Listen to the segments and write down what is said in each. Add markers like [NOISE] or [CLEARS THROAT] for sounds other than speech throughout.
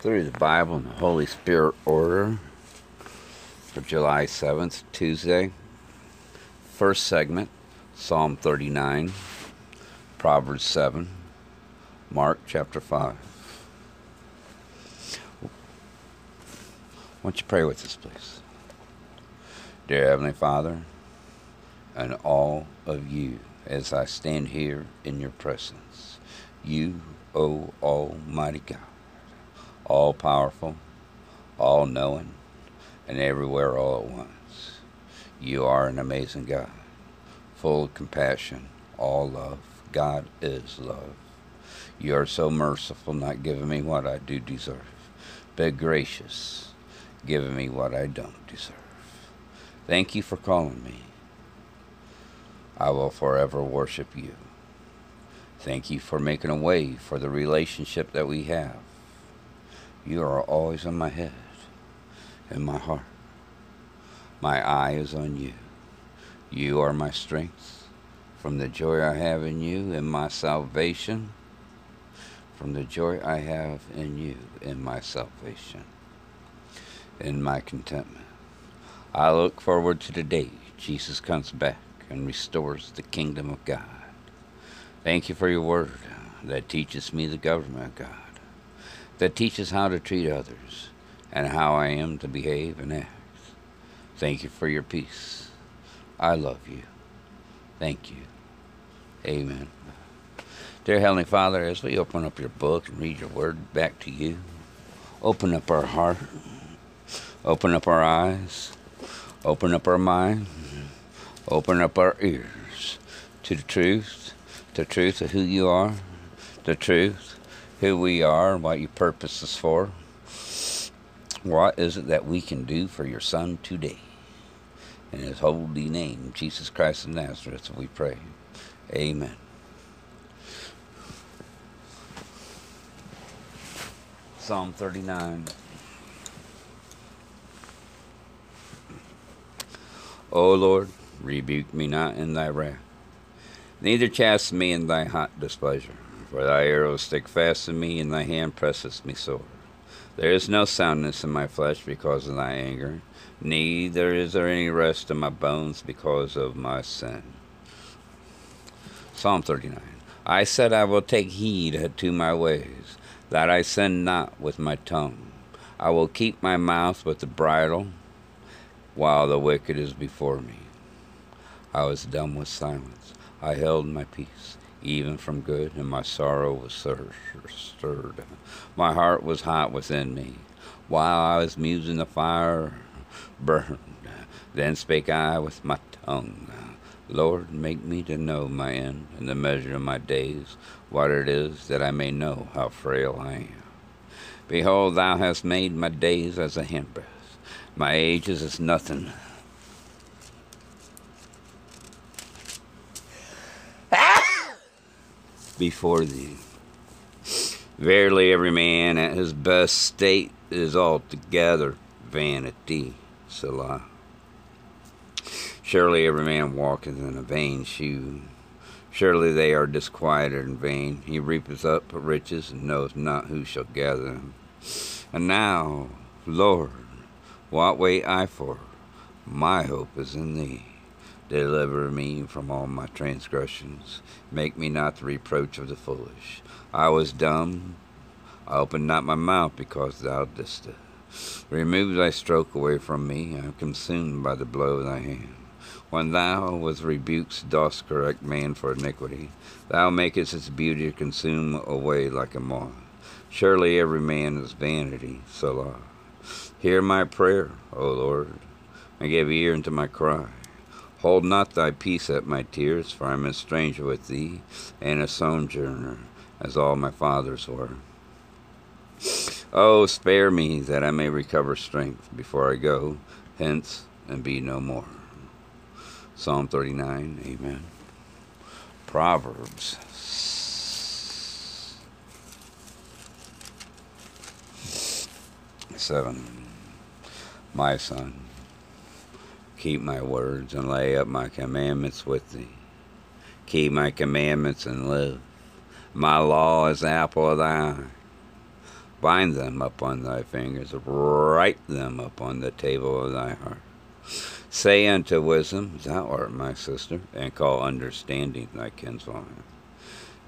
through the Bible and the Holy Spirit order for July 7th, Tuesday. First segment Psalm 39, Proverbs 7, Mark chapter 5. Won't you pray with us, please? Dear Heavenly Father, and all of you as I stand here in your presence, you, O Almighty God all powerful, all knowing, and everywhere all at once. You are an amazing God, full of compassion, all love. God is love. You are so merciful, not giving me what I do deserve, but gracious, giving me what I don't deserve. Thank you for calling me. I will forever worship you. Thank you for making a way for the relationship that we have. You are always in my head, in my heart. My eye is on you. You are my strength. From the joy I have in you, in my salvation, from the joy I have in you, in my salvation, in my contentment. I look forward to the day Jesus comes back and restores the kingdom of God. Thank you for your word that teaches me the government of God that teaches how to treat others and how I am to behave and act. Thank you for your peace. I love you. Thank you. Amen. Dear Heavenly Father, as we open up your book and read your word back to you, open up our heart, open up our eyes, open up our mind, open up our ears to the truth, the truth of who you are, the truth who we are and what you purpose us for. What is it that we can do for your Son today? In his holy name, Jesus Christ of Nazareth, we pray. Amen. Psalm 39. O Lord, rebuke me not in thy wrath, neither chasten me in thy hot displeasure. For thy arrows stick fast in me, and thy hand presseth me sore. There is no soundness in my flesh because of thy anger, neither is there any rest in my bones because of my sin. Psalm 39 I said, I will take heed to my ways, that I sin not with my tongue. I will keep my mouth with the bridle, while the wicked is before me. I was dumb with silence. I held my peace even from good, and my sorrow was stirred. My heart was hot within me. While I was musing, the fire burned. Then spake I with my tongue. Lord, make me to know my end and the measure of my days, what it is, that I may know how frail I am. Behold, thou hast made my days as a handbreadth. My age as nothing before thee. Verily, every man at his best state is altogether vanity. Selah. Surely every man walketh in a vain shew. Surely they are disquieted in vain. He reapeth up riches and knows not who shall gather them. And now, Lord, what wait I for? My hope is in thee. Deliver me from all my transgressions. Make me not the reproach of the foolish. I was dumb. I opened not my mouth because thou didst. Remove thy stroke away from me. I am consumed by the blow of thy hand. When thou with rebukes dost correct man for iniquity, thou makest its beauty consume away like a moth. Surely every man is vanity. Selah. Hear my prayer, O Lord, and give ear unto my cry. Hold not thy peace at my tears, for I am a stranger with thee, and a sojourner, as all my fathers were. Oh, spare me, that I may recover strength before I go hence and be no more. Psalm 39, Amen. Proverbs 7. My son, Keep my words and lay up my commandments with thee. Keep my commandments and live. My law is the apple of thy eye. Bind them up on thy fingers, write them up on the table of thy heart. Say unto wisdom, Thou art my sister, and call understanding thy kinswoman,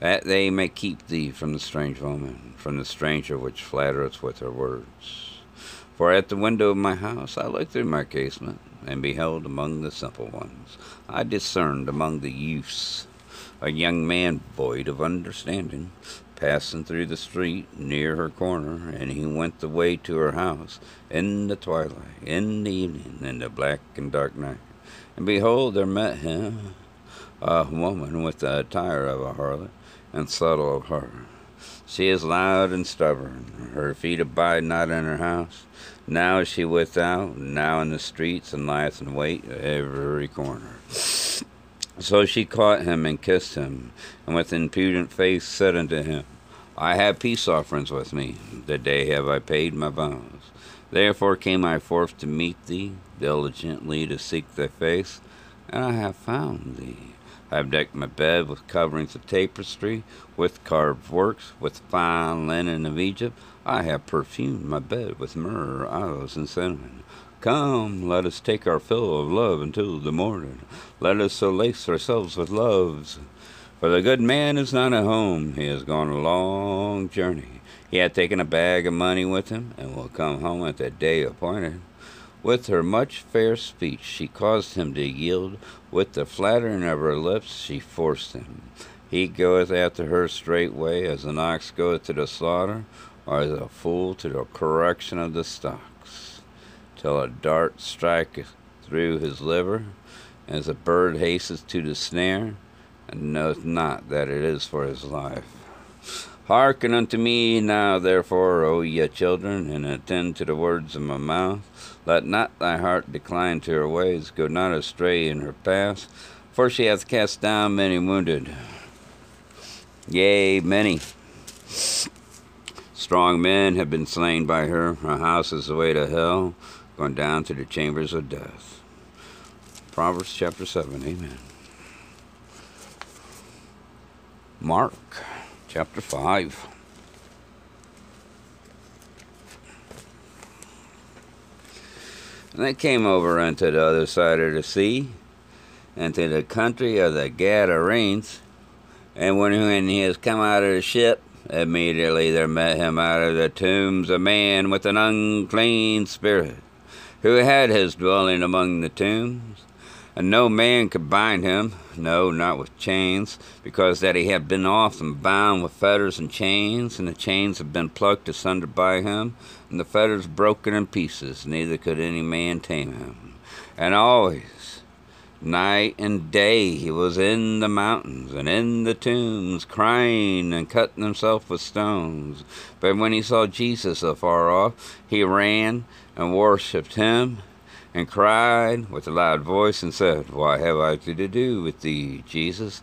that they may keep thee from the strange woman, from the stranger which flattereth with her words. For at the window of my house I look through my casement, and beheld among the simple ones, I discerned among the youths a young man void of understanding, passing through the street near her corner, and he went the way to her house in the twilight, in the evening, in the black and dark night. And behold, there met him a woman with the attire of a harlot, and subtle of heart. She is loud and stubborn. Her feet abide not in her house. Now is she without, now in the streets, and lieth in wait at every corner. So she caught him and kissed him, and with impudent face said unto him, I have peace offerings with me. The day have I paid my vows. Therefore came I forth to meet thee, diligently to seek thy face, and I have found thee. I have decked my bed with coverings of tapestry, with carved works, with fine linen of Egypt. I have perfumed my bed with myrrh, aloes, and cinnamon. Come, let us take our fill of love until the morning. Let us so lace ourselves with loves. For the good man is not at home. He has gone a long journey. He hath taken a bag of money with him, and will come home at the day appointed. With her much fair speech she caused him to yield. With the flattering of her lips she forced him. He goeth after her straightway, as an ox goeth to the slaughter, or as a fool to the correction of the stocks, till a dart striketh through his liver, as a bird hasteth to the snare and knoweth not that it is for his life. Hearken unto me now, therefore, O ye children, and attend to the words of my mouth. Let not thy heart decline to her ways, go not astray in her paths, for she hath cast down many wounded. Yea, many. Strong men have been slain by her. Her house is the way to hell, gone down to the chambers of death. Proverbs chapter 7. Amen. Mark chapter 5. And they came over unto the other side of the sea, into the country of the Gadarenes. And when he has come out of the ship, immediately there met him out of the tombs a man with an unclean spirit, who had his dwelling among the tombs and no man could bind him, no, not with chains, because that he had been often bound with fetters and chains, and the chains had been plucked asunder by him, and the fetters broken in pieces, neither could any man tame him. And always, night and day, he was in the mountains and in the tombs, crying and cutting himself with stones. But when he saw Jesus afar off, he ran and worshipped him and cried with a loud voice and said, Why have I to do with thee, Jesus,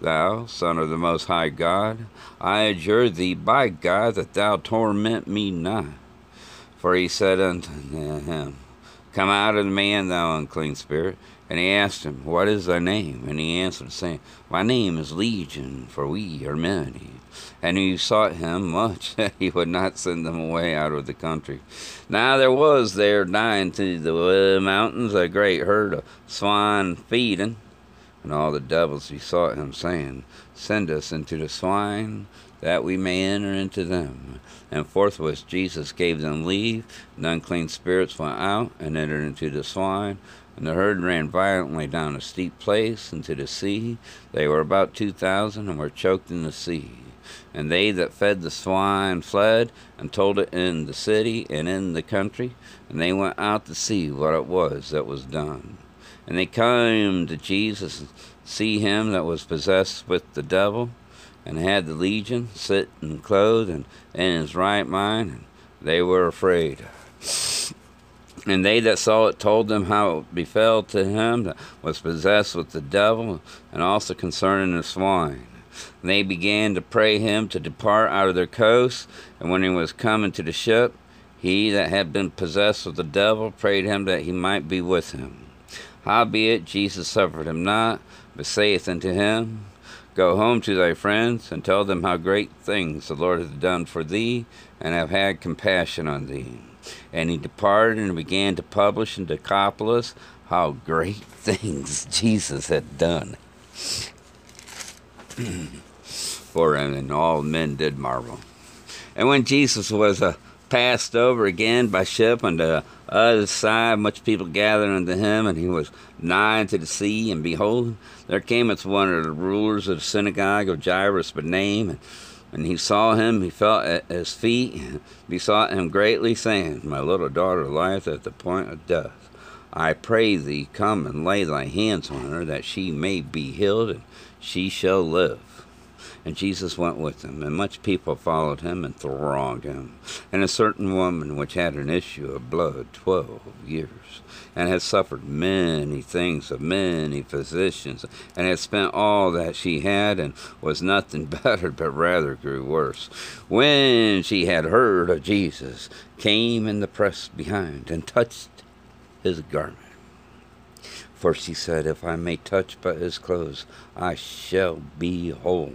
thou Son of the Most High God? I adjure thee by God that thou torment me not. For he said unto him, Come out of the man, thou unclean spirit. And he asked him, What is thy name? And he answered, saying, My name is Legion, for we are many. And he sought him much [LAUGHS] that he would not send them away out of the country. Now there was there nigh to the uh, mountains a great herd of swine feeding. And all the devils besought him, saying, Send us into the swine, that we may enter into them. And forthwith Jesus gave them leave. And unclean spirits went out and entered into the swine and the herd ran violently down a steep place into the sea. They were about two thousand, and were choked in the sea. And they that fed the swine fled, and told it in the city and in the country. And they went out to see what it was that was done. And they came to Jesus, and see him that was possessed with the devil, and had the legion, sit and clothed, and in his right mind. And they were afraid. And they that saw it told them how it befell to him that was possessed with the devil, and also concerning the swine. And they began to pray him to depart out of their coasts. And when he was come into the ship, he that had been possessed with the devil prayed him that he might be with him. Howbeit Jesus suffered him not, but saith unto him, Go home to thy friends and tell them how great things the Lord hath done for thee, and have had compassion on thee. And he departed and began to publish in Decapolis how great [LAUGHS] things Jesus had done. [CLEARS THROAT] for him, and all men did marvel. And when Jesus was uh, passed over again by ship unto the other side, much people gathered unto him, and he was nigh unto the sea. And behold, there came as one of the rulers of the synagogue of Jairus by name, and when he saw him, he fell at his feet, and besought him greatly, saying, My little daughter lieth at the point of death. I pray thee, come and lay thy hands on her, that she may be healed, and she shall live. And Jesus went with them, and much people followed him and thronged him. And a certain woman which had an issue of blood twelve years, and had suffered many things of many physicians, and had spent all that she had, and was nothing [LAUGHS] better, but rather grew worse. When she had heard of Jesus, came in the press behind, and touched his garment. For she said, If I may touch but his clothes, I shall be whole.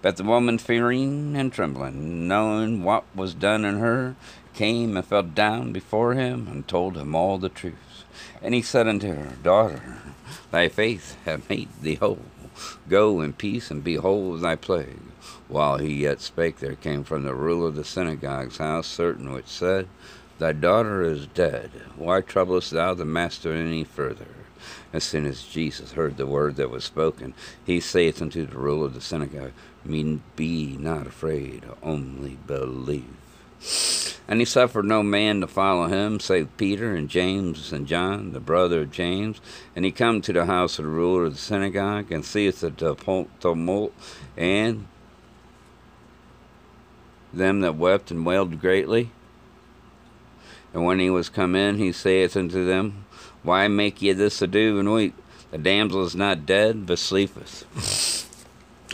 But the woman, fearing and trembling, knowing what was done in her, came and fell down before him and told him all the truth. And he said unto her, Daughter, thy faith hath made thee whole. Go in peace and be whole of thy plague. While he yet spake, there came from the ruler of the synagogue's house certain which said, Thy daughter is dead. Why troublest thou the master any further? As soon as Jesus heard the word that was spoken, he saith unto the ruler of the synagogue, mean, Be not afraid, only believe. And he suffered no man to follow him, save Peter and James and John, the brother of James. And he come to the house of the ruler of the synagogue, and seeth the tumult, and them that wept and wailed greatly. And when he was come in, he saith unto them, Why make ye this ado and weep? The damsel is not dead, but sleepeth. [LAUGHS]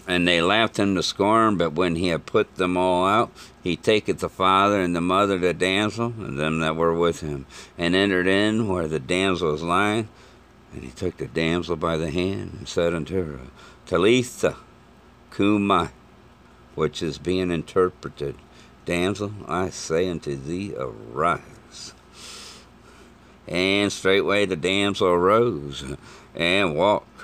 And they laughed him to scorn, but when he had put them all out, he taketh the father and the mother the damsel, and them that were with him, and entered in where the damsel was lying. And he took the damsel by the hand, and said unto her, Talitha cumi, which is being interpreted, Damsel, I say unto thee, arise. And straightway the damsel arose and walked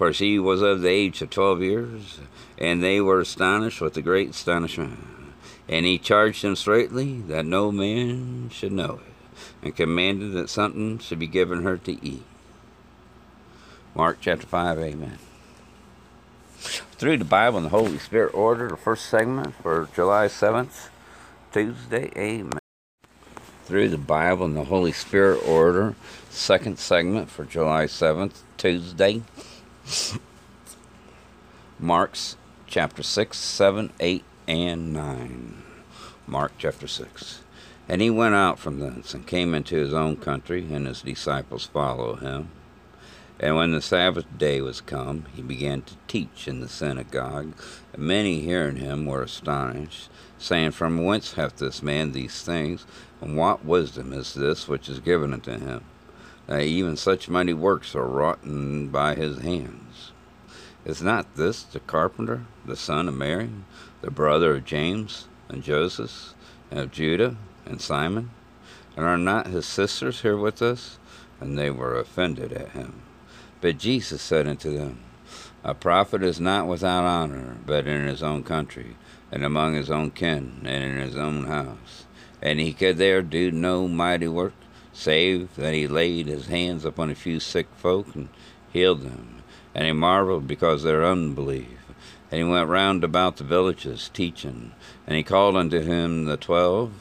for she was of the age of twelve years, and they were astonished with a great astonishment. And he charged them straitly that no man should know it, and commanded that something should be given her to eat. Mark chapter 5, Amen. Through the Bible and the Holy Spirit order, the first segment for July 7th, Tuesday, Amen. Through the Bible and the Holy Spirit order, second segment for July 7th, Tuesday. [LAUGHS] Mark's chapter 6, 7, 8, and 9. Mark chapter 6. And he went out from thence and came into his own country, and his disciples followed him. And when the Sabbath day was come, he began to teach in the synagogue. And many hearing him were astonished, saying, From whence hath this man these things? And what wisdom is this which is given unto him? That even such mighty works are wrought by his hands. Is not this the carpenter, the son of Mary, the brother of James and Joseph, and of Judah and Simon? And are not his sisters here with us? And they were offended at him. But Jesus said unto them, A prophet is not without honor, but in his own country, and among his own kin, and in his own house. And he could there do no mighty work, save that he laid his hands upon a few sick folk and healed them. And he marveled because their unbelief. And he went round about the villages teaching. And he called unto him the twelve,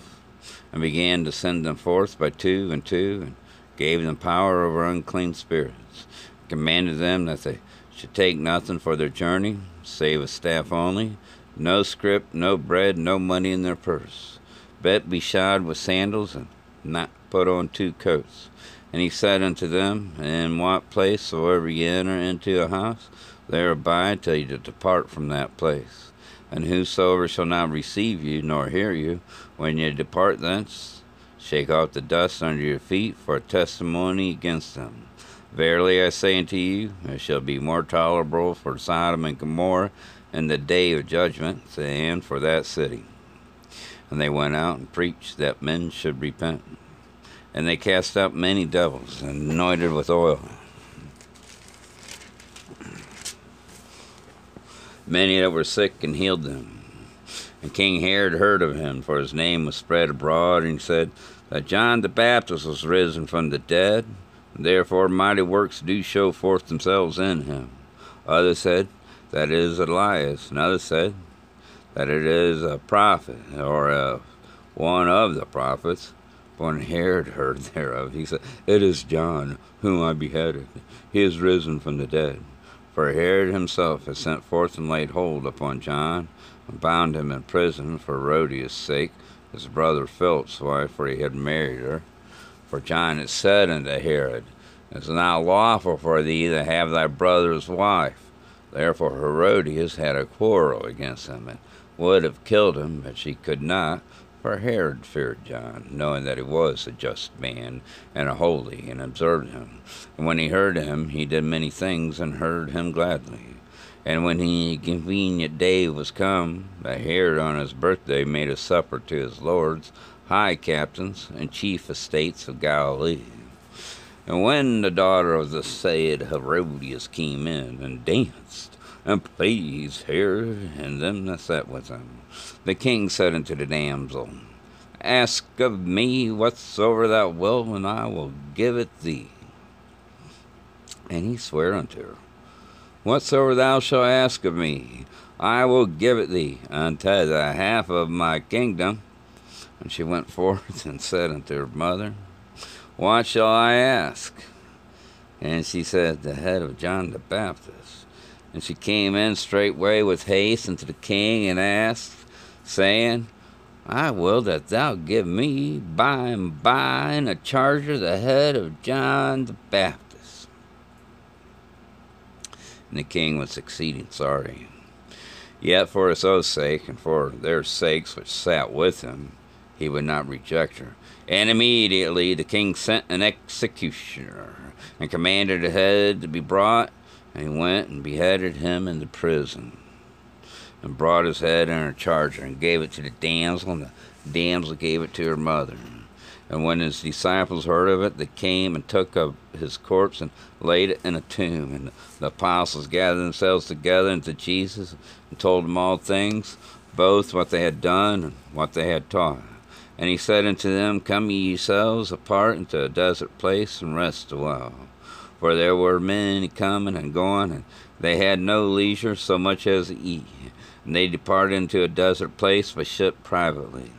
and began to send them forth by two and two, and gave them power over unclean spirits, commanded them that they should take nothing for their journey, save a staff only, no scrip, no bread, no money in their purse. Bet be shod with sandals, and not put on two coats. And he said unto them, In what place soever ye enter into a house, there abide till ye depart from that place. And whosoever shall not receive you, nor hear you, when ye depart thence, shake off the dust under your feet for a testimony against them. Verily I say unto you, it shall be more tolerable for Sodom and Gomorrah in the day of judgment than for that city. And they went out and preached that men should repent. And they cast out many devils and anointed with oil. Many that were sick and healed them. And King Herod heard of him, for his name was spread abroad, and he said that John the Baptist was risen from the dead, and therefore mighty works do show forth themselves in him. Others said that it is Elias, and others said that it is a prophet, or a, one of the prophets. When Herod heard thereof, he said, It is John, whom I beheaded. He is risen from the dead. For Herod himself has sent forth and laid hold upon John, and bound him in prison for Herodias' sake, his brother Philip's wife, for he had married her. For John had said unto Herod, It is now lawful for thee to have thy brother's wife. Therefore Herodias had a quarrel against him, and would have killed him, but she could not, for Herod feared John, knowing that he was a just man and a holy, and observed him. And when he heard him, he did many things, and heard him gladly. And when the convenient day was come, that Herod on his birthday made a supper to his lords, high captains, and chief estates of Galilee. And when the daughter of the said Herodias came in and danced, and pleased Herod and them that sat with him, the king said unto the damsel, Ask of me whatsoever thou wilt, and I will give it thee. And he sware unto her, Whatsoever thou shalt ask of me, I will give it thee unto the half of my kingdom. And she went [LAUGHS] forth and said unto her mother, What shall I ask? And she said, The head of John the Baptist. And she came in straightway with haste unto the king and asked, saying, ah, I will that thou give me by and by in a charger the head of John the Baptist. And the king was exceeding sorry. Yet for his own sake, and for their sakes which sat with him, he would not reject her. And immediately the king sent an executioner, and commanded the head to be brought, and he went and beheaded him in the prison and brought his head in a charger and gave it to the damsel, and the damsel gave it to her mother. And when his disciples heard of it, they came and took up his corpse and laid it in a tomb. And the apostles gathered themselves together unto Jesus and told him all things, both what they had done and what they had taught. And he said unto them, Come ye yourselves apart into a desert place and rest a while. For there were many coming and going, and they had no leisure so much as to eat. And they departed into a desert place by ship privately.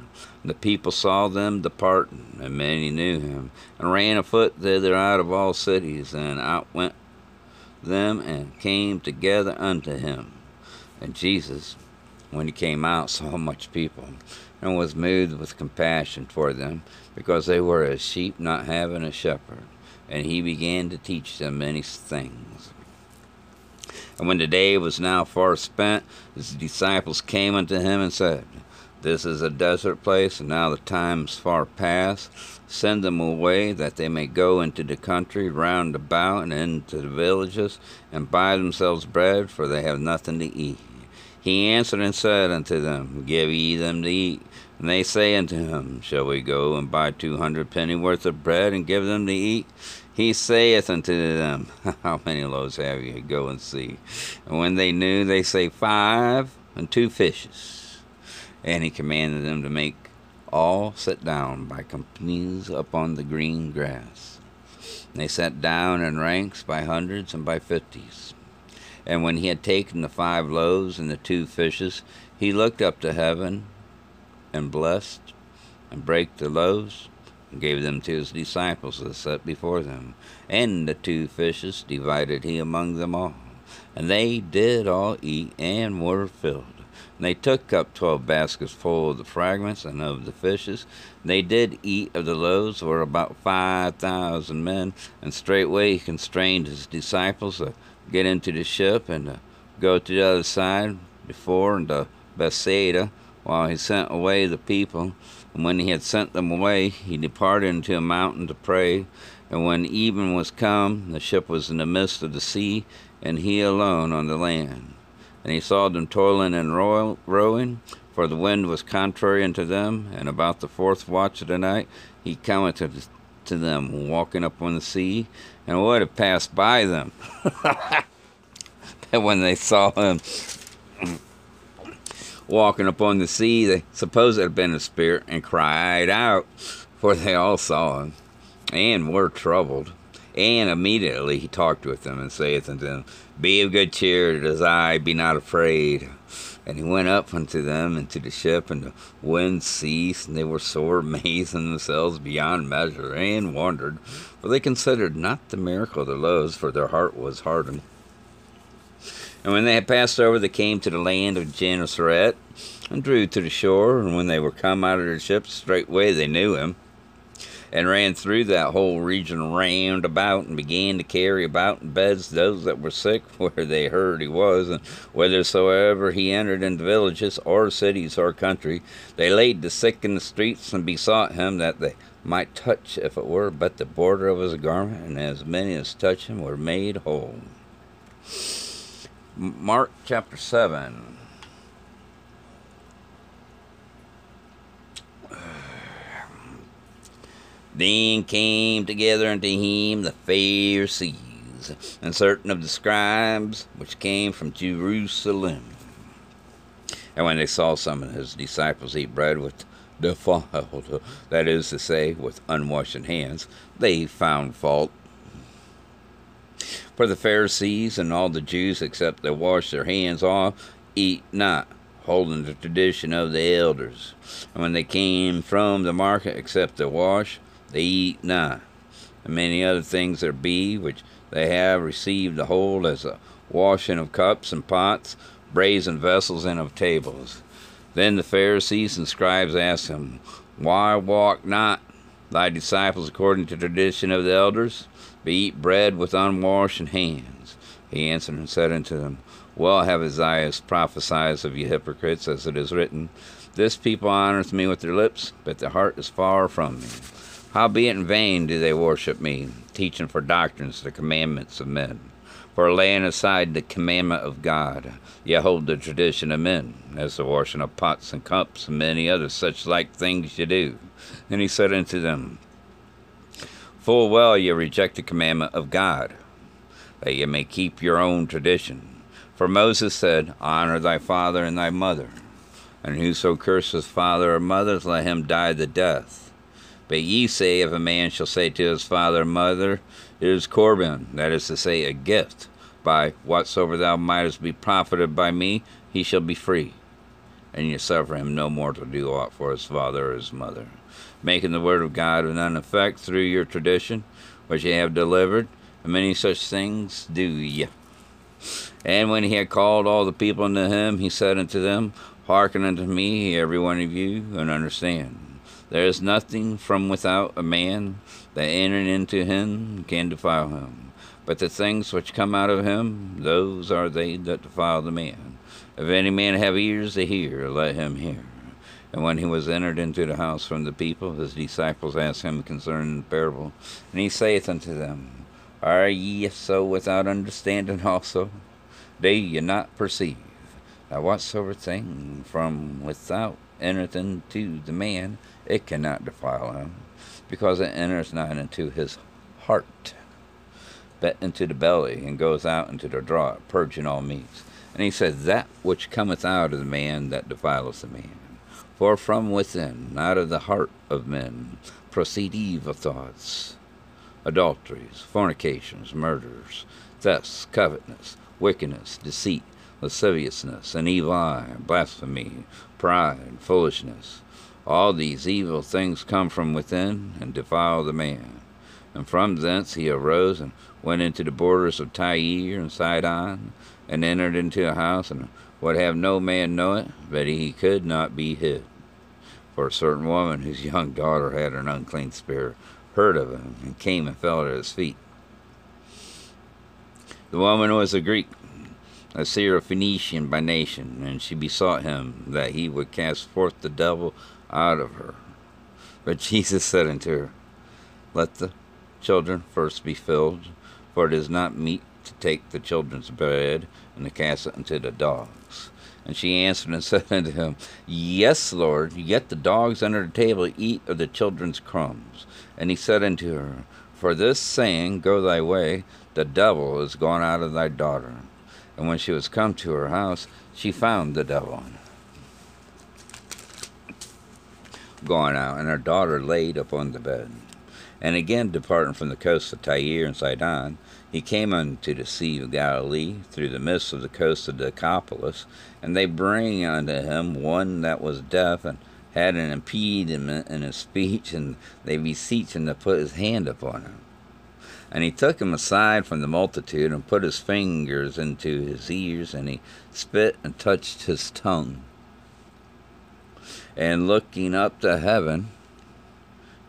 And the people saw them departing, and many knew him, and ran afoot thither out of all cities, and outwent them, and came together unto him. And Jesus, when he came out, [LAUGHS] saw much people, and was moved with compassion toward them, because they were as sheep not having a shepherd. And he began to teach them many things. And when the day was now far spent, his disciples came unto him and said, This is a desert place, and now the time is far past. Send them away, that they may go into the country round about and into the villages, and buy themselves bread, for they have nothing to eat. He answered and said unto them, Give ye them to eat. And they say unto him, Shall we go and buy two hundred pennyworth of bread and give them to eat? He saith unto them, [LAUGHS] How many loaves have ye? Go and see. And when they knew, they say, Five and two fishes. And he commanded them to make all sit down by companies upon the green grass. And they sat down in ranks by hundreds and by fifties. And when he had taken the five loaves and the two fishes, he looked up to heaven and blessed and brake the loaves gave them to his disciples to set before them. And the two fishes divided he among them all. And they did all eat and were filled. And they took up twelve baskets full of the fragments and of the fishes. And they did eat of the loaves, were about five thousand men. And straightway he constrained his disciples to get into the ship and to go to the other side before into Bethsaida, while he sent away the people. And when he had sent them away, he departed into a mountain to pray. And when even was come, the ship was in the midst of the sea, and he alone on the land. And he saw them toiling and rowing, for the wind was contrary unto them. And about the fourth watch of the night, he cometh to, them, walking upon the sea, and would have passed by them. [LAUGHS] and when they saw him walking upon the sea, they supposed it had been a spirit, and cried out, for they all saw him, and were troubled. And immediately he talked with them, and saith unto them, Be of good cheer, it is I, be not afraid. And he went up unto them into the ship, and the wind ceased, and they were sore [LAUGHS] amazed in themselves beyond measure, and wondered, for they considered not the miracle of the loaves, for their heart was hardened. And when they had passed over, they came to the land of Gennesaret, and drew to the shore. And when they were come out of the ship, straightway they knew him, and ran through that whole region round about, and began to carry about in beds those that were sick, [LAUGHS] where they heard he was. And whithersoever he entered into villages, or cities, or country, they laid the sick in the streets, and besought him that they might touch, if it were but the border of his garment, and as many as touched him were made whole. Mark chapter 7. [SIGHS] Then came together unto him the Pharisees and certain of the scribes which came from Jerusalem. And when they saw some of his disciples eat bread with defiled, that is to say, with unwashed hands, they found fault. For the Pharisees and all the Jews, except they wash their hands off, eat not, holding the tradition of the elders. And when they came from the market, except they wash, they eat not. And many other things there be, which they have received the whole as a washing of cups and pots, brazen vessels, and of tables. Then the Pharisees and scribes asked him, Why walk not thy disciples according to tradition of the elders? but eat bread with unwashed hands. He answered and said unto them, Well have Isaiah prophesied of you hypocrites, as it is written, This people honoreth me with their lips, but their heart is far from me. Howbeit in vain do they worship me, teaching for doctrines the commandments of men. For laying aside the commandment of God, ye hold the tradition of men, as the washing of pots and cups, and many other such like things ye do. Then he said unto them, Full well ye reject the commandment of God, that ye may keep your own tradition. For Moses said, Honor thy father and thy mother, and whoso curses father or mother, let him die the death. But ye say, if a man shall say to his father or mother, It is Corban, that is to say, a gift, by whatsoever thou mightest be profited by me, he shall be free. And ye suffer him no more to do aught for his father or his mother making the word of God of none effect through your tradition, which ye have delivered, and many such things do ye. And when he had called all the people unto him, he said unto them, Hearken unto me, every one of you, and understand. There is nothing from without a man that entering into him can defile him. But the things which come out of him, those are they that defile the man. If any man have ears to hear, let him hear. And when he was entered into the house from the people, his disciples asked him concerning the parable. And he saith unto them, Are ye so without understanding also? Do ye not perceive that whatsoever thing from without entereth into the man, it cannot defile him, because it enters not into his heart, but into the belly, and goes out into the draught, purging all meats. And he said, That which cometh out of the man, that defileth the man. For from within, out of the heart of men, proceed evil thoughts, adulteries, fornications, murders, thefts, covetousness, wickedness, deceit, lasciviousness, an evil eye, blasphemy, pride, foolishness. All these evil things come from within and defile the man. And from thence he arose and went into the borders of Tyre and Sidon, and entered into a house, and would have no man know it, but he could not be hid. For a certain woman whose young daughter had an unclean spirit heard of him, and came and fell at his feet. The woman was a Greek, a Syrophoenician by nation, and she besought him that he would cast forth the devil out of her. But [LAUGHS] Jesus said unto her, Let the children first be filled, for it is not meet to take the children's bread and to cast it unto the dogs. And she answered and [LAUGHS] said unto him, Yes, Lord, yet the dogs under the table eat of the children's crumbs. And he said unto her, For this saying, Go thy way, the devil is gone out of thy daughter. And when she was come to her house, she found the devil gone out, and her daughter laid upon the bed. And again, departing from the coast of Tyre and Sidon, he came unto the sea of Galilee through the midst of the coast of Decapolis, and they bring unto him one that was deaf and had an impediment in his speech, and they beseech him to put his hand upon him. And he took him aside from the multitude, and put his fingers into his ears, and he spit and touched his tongue. And looking up to heaven,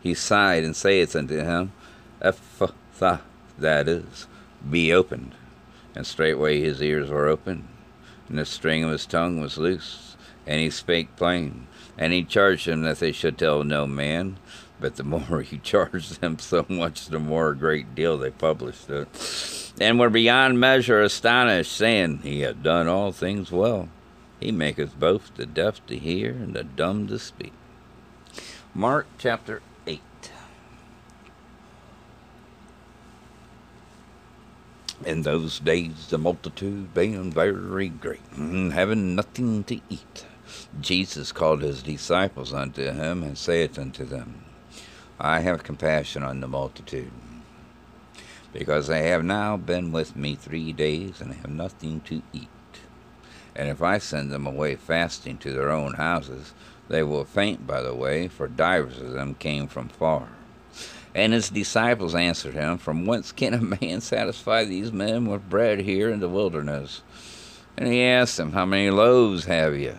he sighed and saith unto him, Ephphatha, that is, be opened. And straightway his ears were open, and the string of his tongue was loose, and he spake plain. And he charged them that they should tell no man, but the [LAUGHS] more he charged them so much, the more a great deal they published it, and were beyond measure astonished, saying, He hath done all things well. He maketh both the deaf to hear and the dumb to speak. Mark chapter 8. In those days, the multitude being very great, and having nothing to eat, Jesus called his disciples unto him, and saith unto them, I have compassion on the multitude, because they have now been with me three days, and have nothing to eat. And if I send them away fasting to their own houses, they will faint by the way, for divers of them came from far. And his disciples answered him, From whence can a man [LAUGHS] satisfy these men with bread here in the wilderness? And he asked them, How many loaves have you?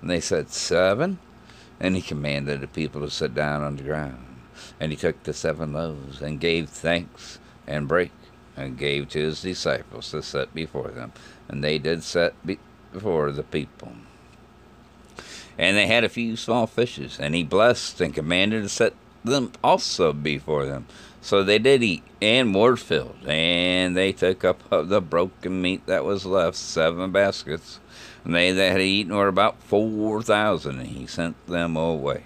And they said, Seven. And he commanded the people to sit down on the ground. And he took the seven loaves, and gave thanks, and brake, and gave to his disciples to set before them. And they did set before the people. And they had a few small fishes, and he blessed and commanded to set them also before them. So they did eat, and were filled, and they took up of the broken meat that was left, seven baskets. And they that had eaten were about four thousand, and he sent them away.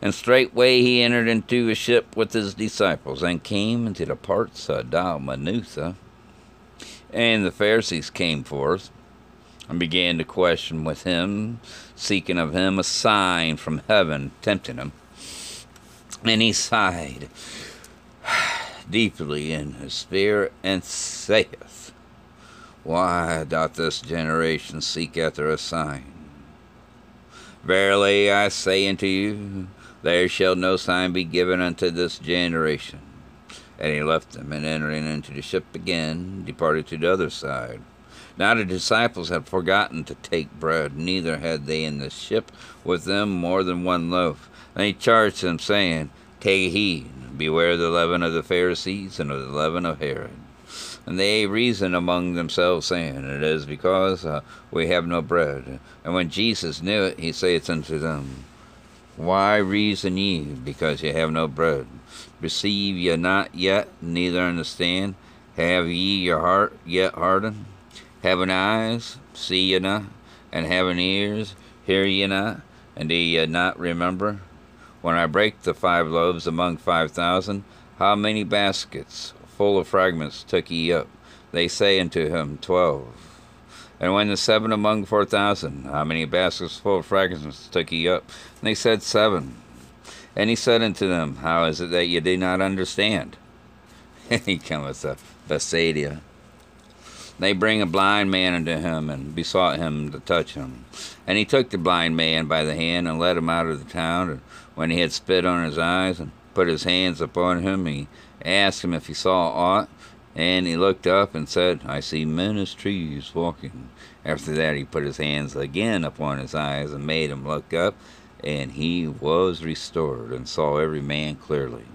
And straightway he entered into a ship with his disciples, and came into the parts of Dalmanutha. And the Pharisees came forth, and began to question with him, seeking of him a sign from heaven, tempting him. And he sighed deeply in his spirit, and saith, Why doth this generation seek after a sign? Verily I say unto you, there shall no sign be given unto this generation. And he left them, and entering into the ship again, departed to the other side. Now the disciples had forgotten to take bread, neither had they in the ship with them more than one loaf. And he charged them, saying, Take heed, beware the leaven of the Pharisees and of the leaven of Herod. And they reasoned among themselves, saying, It is because uh, we have no bread. And when Jesus knew it, he saith unto them, Why reason ye, because ye have no bread? Receive ye not yet, neither understand? Have ye your heart yet hardened? Having eyes, see ye not? And having ears, hear ye not? And do ye not remember? When I brake the five loaves among five thousand, how many baskets full of fragments took ye up? They say unto him, Twelve. And when the seven among four thousand, how many baskets full of fragments took ye up? And they said, Seven. And he said unto them, How is it that ye do not understand? And [LAUGHS] he cometh to Bethsaida they bring a blind man unto him, and besought him to touch him. And he took the blind man by the hand, and led him out of the town. When he had spit on his eyes, and put his hands upon him. He asked him if he saw aught, and he looked up and said, I see men as trees walking. After that, he put his hands again upon his eyes and made him look up, and he was restored and saw every man clearly.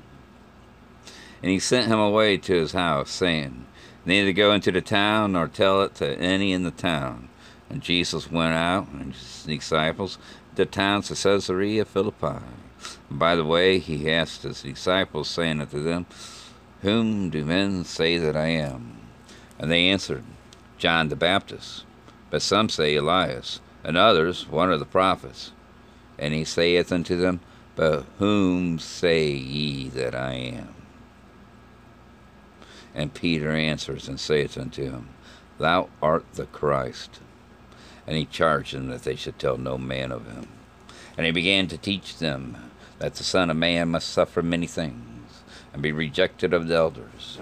And he sent him away to his house, saying, Neither go into the town nor tell it to any in the town. And Jesus went out and his disciples to the towns of Caesarea Philippi. And by the way, he asked his disciples, saying unto them, Whom do men say that I am? And they answered, John the Baptist, but some say Elias, and others one of the prophets. And he saith unto them, But whom say ye that I am? And Peter answers and saith unto him, Thou art the Christ. And he charged them that they should tell no man of him. And he began to teach them that the Son of Man must suffer many things, and be rejected of the elders,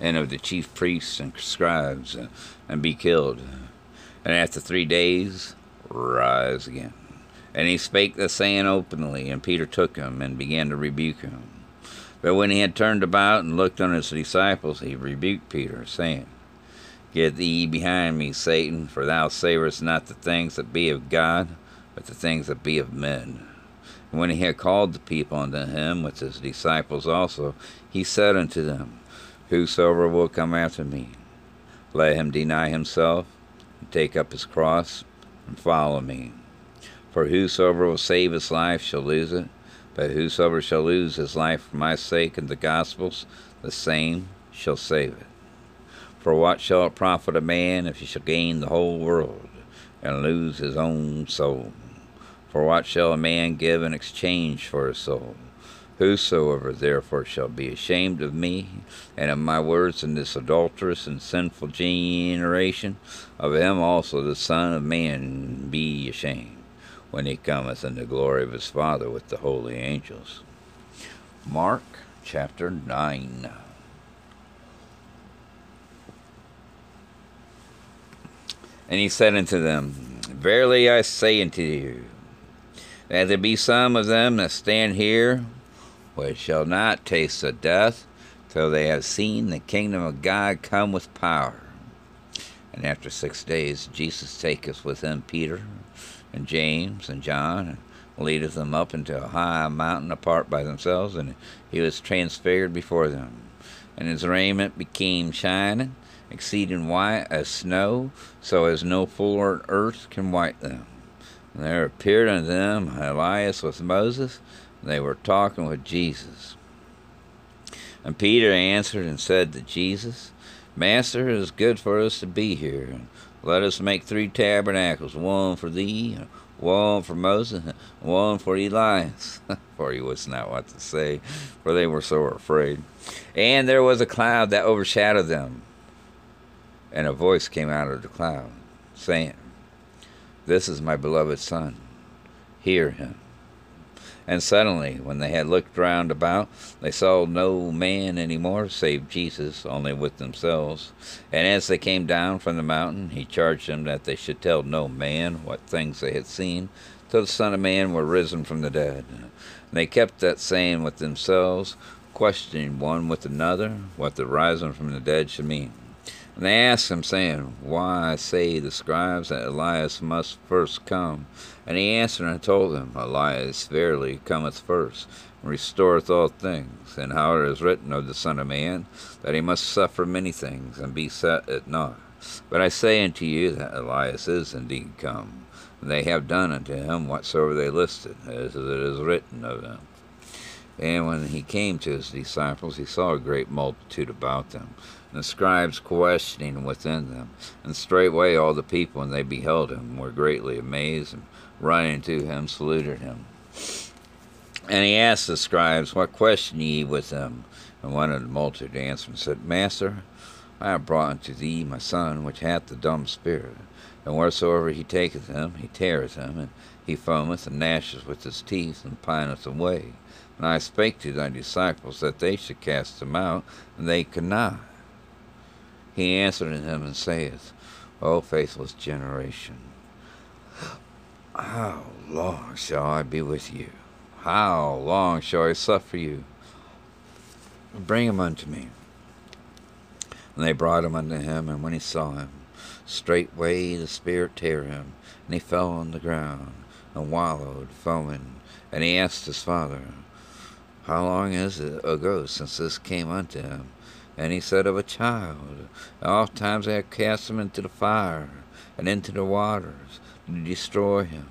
and of the chief priests and scribes, uh, and be killed, and after three days rise again. And he spake the saying openly, and Peter took him and began to rebuke him. But when he had turned about and looked on his disciples, he rebuked Peter, saying, Get thee behind me, Satan, for thou savorest not the things that be of God, but the things that be of men. And when he had called the people unto him with his disciples also, he said unto them, Whosoever will come after me, let him deny himself, and take up his cross, and follow me. For whosoever will save his life shall lose it, but whosoever shall lose his life for my sake and the gospel's, the same shall save it. For what shall it profit a man if he shall gain the whole world and lose his own soul? For what shall a man give in exchange for his soul? Whosoever therefore shall be ashamed of me and of my words in this adulterous and sinful generation, of him also the Son of Man be ashamed when he cometh in the glory of his Father with the holy angels. Mark chapter 9. And he said unto them, Verily I say unto you, that there be some of them that stand here which shall not taste of death till they have seen the kingdom of God come with power. And after six days Jesus taketh with him Peter and James and John, and leadeth them up into a high mountain apart by themselves, and he was transfigured before them. And his raiment became shining, exceeding white as snow, so as no fuller earth can white them. And there appeared unto them Elias with Moses, and they were talking with Jesus. And Peter answered and said to Jesus, Master, it is good for us to be here. Let us make three tabernacles, one for thee, one for Moses, one for Elias. [LAUGHS] for he was not what to say, for they were so afraid. And there was a cloud that overshadowed them. And a voice came out of the cloud, saying, This is my beloved Son. Hear him. And suddenly, when they had looked round about, they saw no man any more save Jesus, only with themselves. And as they came down from the mountain, he charged them that they should tell no man what things they had seen, till the Son of Man were risen from the dead. And they kept that saying with themselves, questioning one with another what the rising from the dead should mean. And they asked him, saying, Why say the scribes that Elias must first come? And he answered and told them, Elias verily cometh first, and restoreth all things. And how it is written of the Son of Man, that he must suffer many things, and be set at naught. But I say unto you that Elias is indeed come, and they have done unto him whatsoever they listed, as it is written of him. And when he came to his disciples, he saw a great multitude about them, and the scribes questioning within them. And straightway all the people, when they beheld him, were greatly amazed, and running to him, saluted him. And he asked the scribes, What question ye with them? And one of the multitude answered and said, Master, I have brought unto thee my son, which hath the dumb spirit. And wheresoever he taketh him, he teareth him, and he foameth and gnasheth with his teeth, and pineth away. And I spake to thy disciples that they should cast him out, and they could not. He answered him and saith, O faithless generation, How long shall I be with you? How long shall I suffer you? Bring him unto me. And they brought him unto him, and when he saw him, straightway the spirit tear him, and he fell on the ground, and wallowed, foaming. And he asked his father, How long is it ago since this came unto him? And he said, Of a child. Oft times I have cast him into the fire, and into the waters, to destroy him.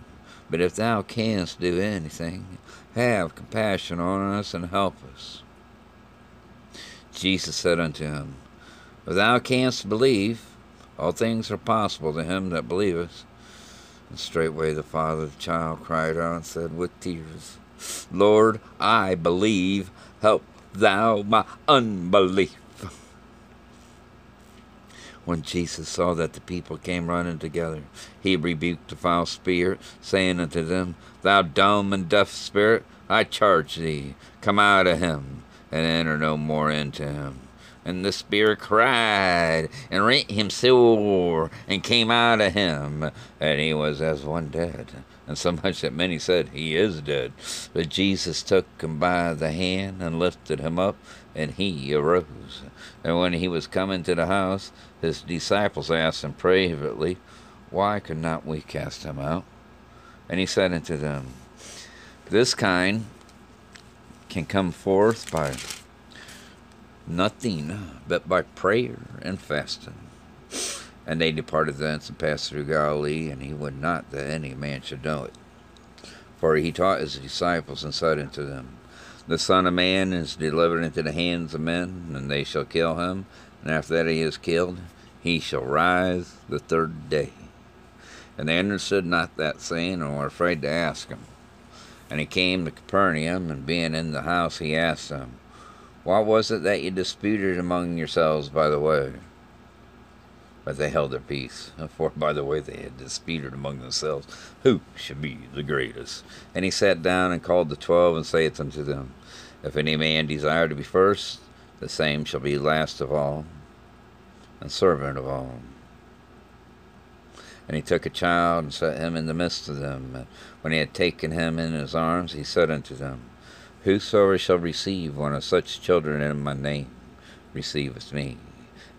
But if thou canst do anything, have compassion on us and help us. Jesus said unto him, If thou canst believe, all things are possible to him that believeth. And straightway the father of the child cried out and said with tears, Lord, I believe, help thou my unbelief. When Jesus saw that the people came running together, he rebuked the foul spirit, saying unto them, Thou dumb and deaf spirit, I charge thee, come out of him, and enter no more into him. And the spirit cried, and rent him sore, and came out of him, and he was as one dead. And so much that many said, He is dead. But Jesus took him by the hand, and lifted him up, and he arose. And when he was come into the house, his disciples asked him privately, Why could not we cast him out? And he said unto them, This kind can come forth by nothing but by prayer and fasting. And they departed thence and passed through Galilee, and he would not that any man should know it. For he taught his disciples and said unto them, The Son of Man is delivered into the hands of men, and they shall kill him, and after that he is killed, he shall rise the third day. And they understood not that saying, and were afraid to ask him. And he came to Capernaum, and being in the house, he asked them, What was it that you disputed among yourselves by the way? But they held their peace, [LAUGHS] for by the way they had disputed among themselves who should be the greatest. And he sat down and called the twelve, and saith unto them, If any man desire to be first, the same shall be last of all, and servant of all. And he took a child and set him in the midst of them. And when he had taken him in his arms, he said unto them, Whosoever shall receive one of such children in my name receiveth me.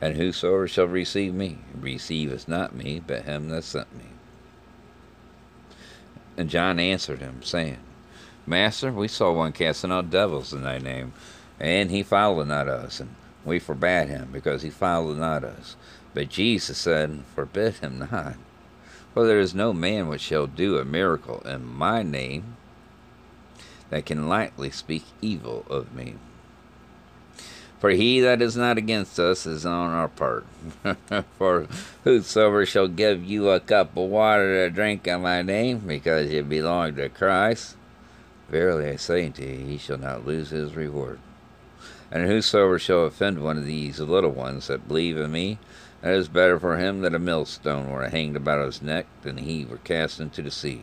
And whosoever shall receive me receiveth not me, but him that sent me. And John answered him, saying, Master, we saw one casting out devils in thy name, and he followed not us, and we forbade him, because he followed not us. But Jesus said, Forbid him not. For there is no man which shall do a miracle in my name that can lightly speak evil of me. For he that is not against us is on our part. [LAUGHS] For whosoever shall give you a cup of water to drink in my name, because ye belong to Christ, verily I say unto you, he shall not lose his reward. And whosoever shall offend one of these little ones that believe in me, it is better for him that a millstone were hanged about his neck than he were cast into the sea.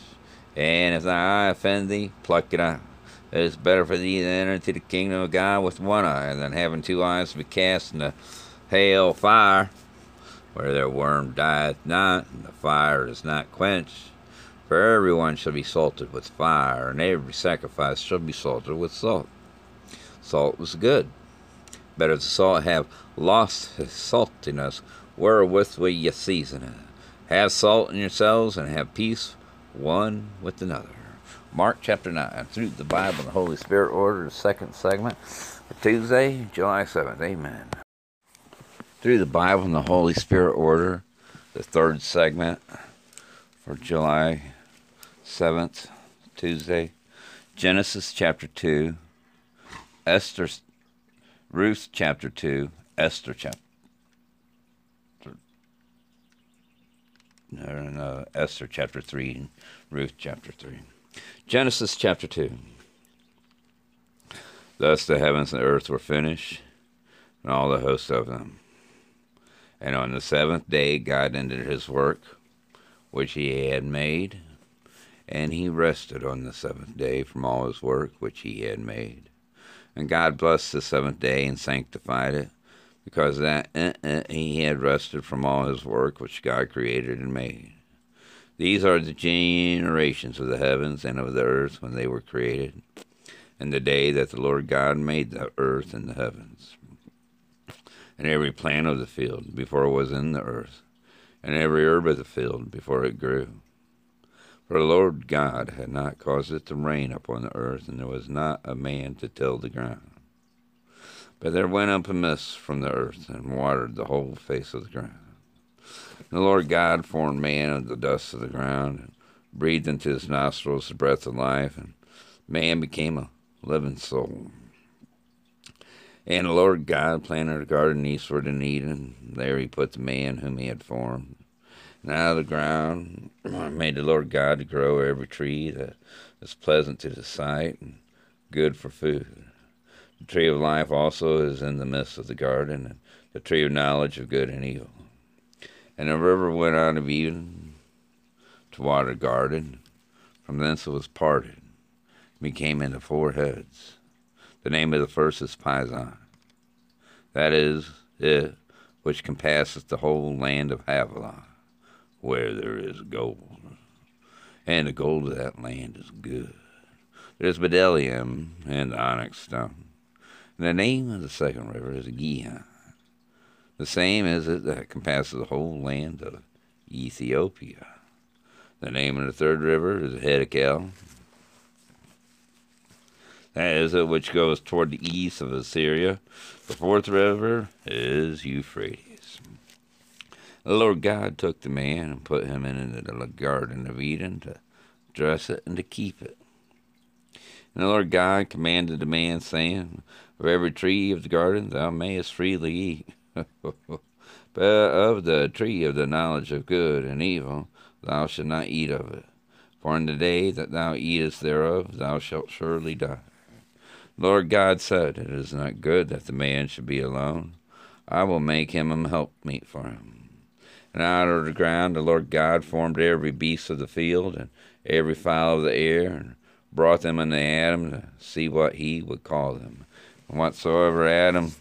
And if thy eye offend thee, pluck it out. It is better for thee to enter into the kingdom of God with one eye than having two eyes to be cast into hell fire, where their worm dieth not, and the fire is not quenched. For everyone shall be salted with fire, and every sacrifice shall be salted with salt. Salt was good. Better the salt have lost his saltiness, wherewith will ye season it. Have salt in yourselves, and have peace one with another. Mark chapter 9, through the Bible and the Holy Spirit order, the second segment for Tuesday, July 7th. Amen. Through the Bible and the Holy Spirit order, the third segment for July 7th, Tuesday, Genesis chapter 2, Esther, Ruth chapter 2, Esther chapter or in uh, Esther chapter 3 and Ruth chapter 3. Genesis chapter 2. Thus the heavens and the earth were finished, and all the hosts of them. And on the seventh day God ended his work which he had made, and he rested on the seventh day from all his work which he had made. And God blessed the seventh day and sanctified it, because that uh, uh, he had rested from all his work which God created and made. These are the generations of the heavens and of the earth when they were created, and the day that the Lord God made the earth and the heavens, and every plant of the field before it was in the earth, and every herb of the field before it grew. For the Lord God had not caused it to rain upon the earth, and there was not a man to till the ground. But there went up a mist from the earth and watered the whole face of the ground. And the Lord God formed man of the dust of the ground and breathed into his nostrils the breath of life, and man became a living soul. And the Lord God planted a garden eastward in Eden. There he put the man whom he had formed. And out of the ground [CLEARS THROAT] made the Lord God to grow every tree that is pleasant to the sight and good for food. The tree of life also is in the midst of the garden, and the tree of knowledge of good and evil. And the river went out of Eden to water the garden. From thence it was parted, and became into four heads. The name of the first is Pison. That is it which compasseth the whole land of Havilah, where there is gold. And the gold of that land is good. There's bdellium and onyx stone. The name of the second river is Gihon. The same is it that compasses the whole land of Ethiopia. The name of the third river is Hiddekel. That is it which goes toward the east of Assyria. The fourth river is Euphrates. The Lord God took the man and put him into the garden of Eden to dress it and to keep it. And the Lord God commanded the man, saying, of every tree of the garden thou mayest freely eat, [LAUGHS] but of the tree of the knowledge of good and evil thou shalt not eat of it. For in the day that thou eatest thereof thou shalt surely die. Lord God said, It is not good that the man should be alone. I will make him a helpmeet for him. And out of the ground the Lord God formed every beast of the field and every fowl of the air, and brought them unto Adam to see what he would call them whatsoever Adam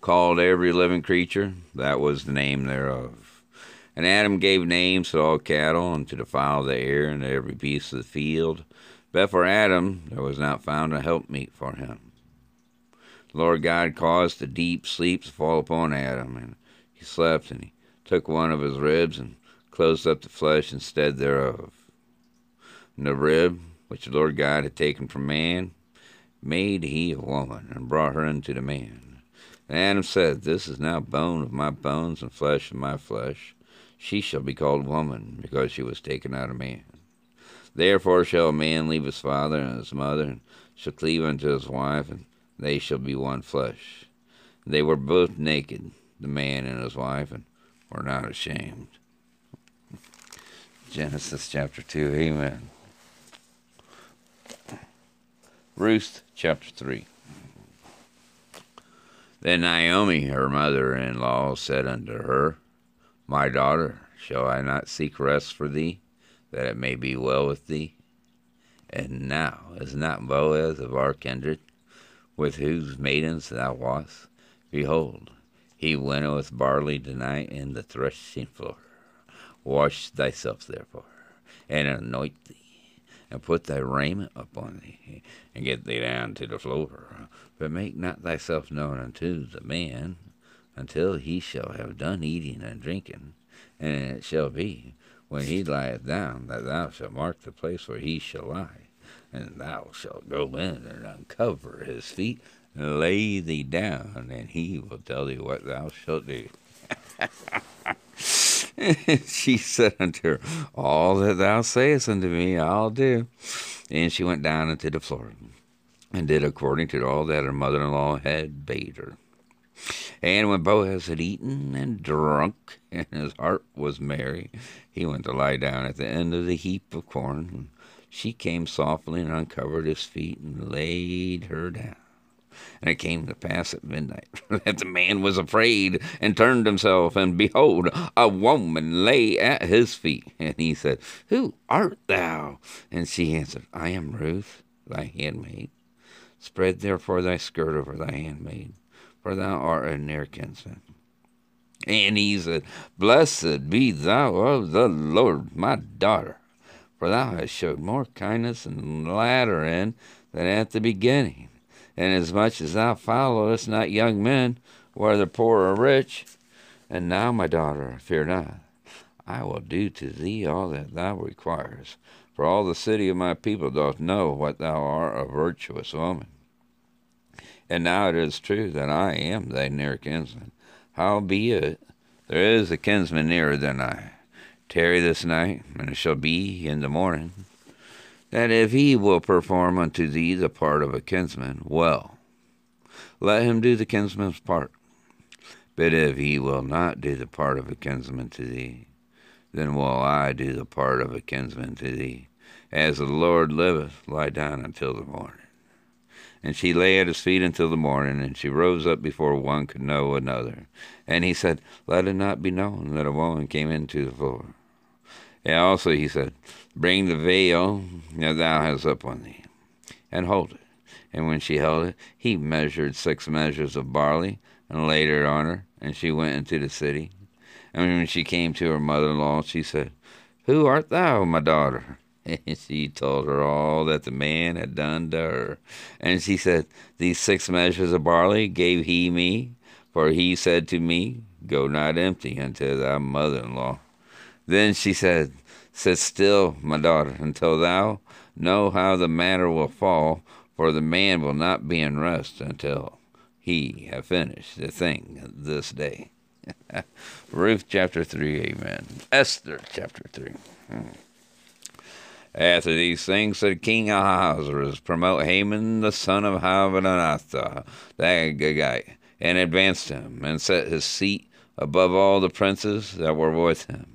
called every living creature, that was the name thereof. And Adam gave names to all cattle, and to the fowl of the air, and to every beast of the field. But for Adam there was not found a helpmeet for him. The Lord God caused a deep sleep to fall upon Adam, and he slept, and he took one of his ribs and closed up the flesh instead thereof. And the rib which the Lord God had taken from man, made he a woman, and brought her unto the man. And Adam said, This is now bone of my bones and flesh of my flesh. She shall be called woman, because she was taken out of man. Therefore shall a man leave his father and his mother, and shall cleave unto his wife, and they shall be one flesh. They were both naked, the man and his wife, and were not ashamed. Genesis chapter 2, Amen. Ruth chapter 3. Then Naomi, her mother in law, said unto her, My daughter, shall I not seek rest for thee, that it may be well with thee? And now is not Boaz of our kindred, with whose maidens thou wast? Behold, he winnoweth barley tonight in the threshing floor. Wash thyself therefore, and anoint thee and put thy raiment upon thee, and get thee down to the floor. But make not thyself known unto the man until he shall have done eating and drinking. And it shall be, when he lieth down, that thou shalt mark the place where he shall lie. And thou shalt go in and uncover his feet, and lay thee down, and he will tell thee what thou shalt do. [LAUGHS] [LAUGHS] she said unto her, All that thou sayest unto me, I'll do. And she went down into the floor, and did according to all that her mother in law had bade her. And when Boaz had eaten and drunk, and his heart was merry, he went to lie down at the end of the heap of corn. She came softly and uncovered his feet and laid her down. And it came to pass at midnight [LAUGHS] that the man was afraid and turned himself, and behold, a woman lay at his feet. [LAUGHS] And he said, Who art thou? And she answered, I am Ruth, thy handmaid. Spread therefore thy skirt over thy handmaid, for thou art a near kinsman. And he said, Blessed be thou of the Lord, my daughter, for thou hast showed more kindness in the latter end than at the beginning inasmuch as thou followest not young men, whether poor or rich. And now, my daughter, fear not. I will do to thee all that thou requirest, for all the city of my people doth know what thou art a virtuous woman. And now it is true that I am thy near kinsman. Howbeit, there is a kinsman nearer than I. Tarry this night, and it shall be in the morning that if he will perform unto thee the part of a kinsman, well, let him do the kinsman's part. But if he will not do the part of a kinsman to thee, then will I do the part of a kinsman to thee. As the Lord liveth, lie down until the morning. And she lay at his feet until the morning, and she rose up before one could know another. And he said, Let it not be known that a woman came into the floor. And also he said, Bring the veil that thou hast upon thee, and hold it. And when she held it, he measured six measures of barley, and laid it on her, and she went into the city. And when she came to her mother in law, she said, Who art thou, my daughter? [LAUGHS] And she told her all that the man had done to her. And she said, These six measures of barley gave he me, for he said to me, Go not empty unto thy mother in law. Then she said, Sit still, my daughter, until thou know how the matter will fall, for the man will not be in rest until he have finished the thing this day. [LAUGHS] Ruth chapter 3, amen. Esther chapter 3. Hmm. After these things said King Ahasuerus, promote Haman the son of Hammedatha, the Agagite, and advanced him, and set his seat above all the princes that were with him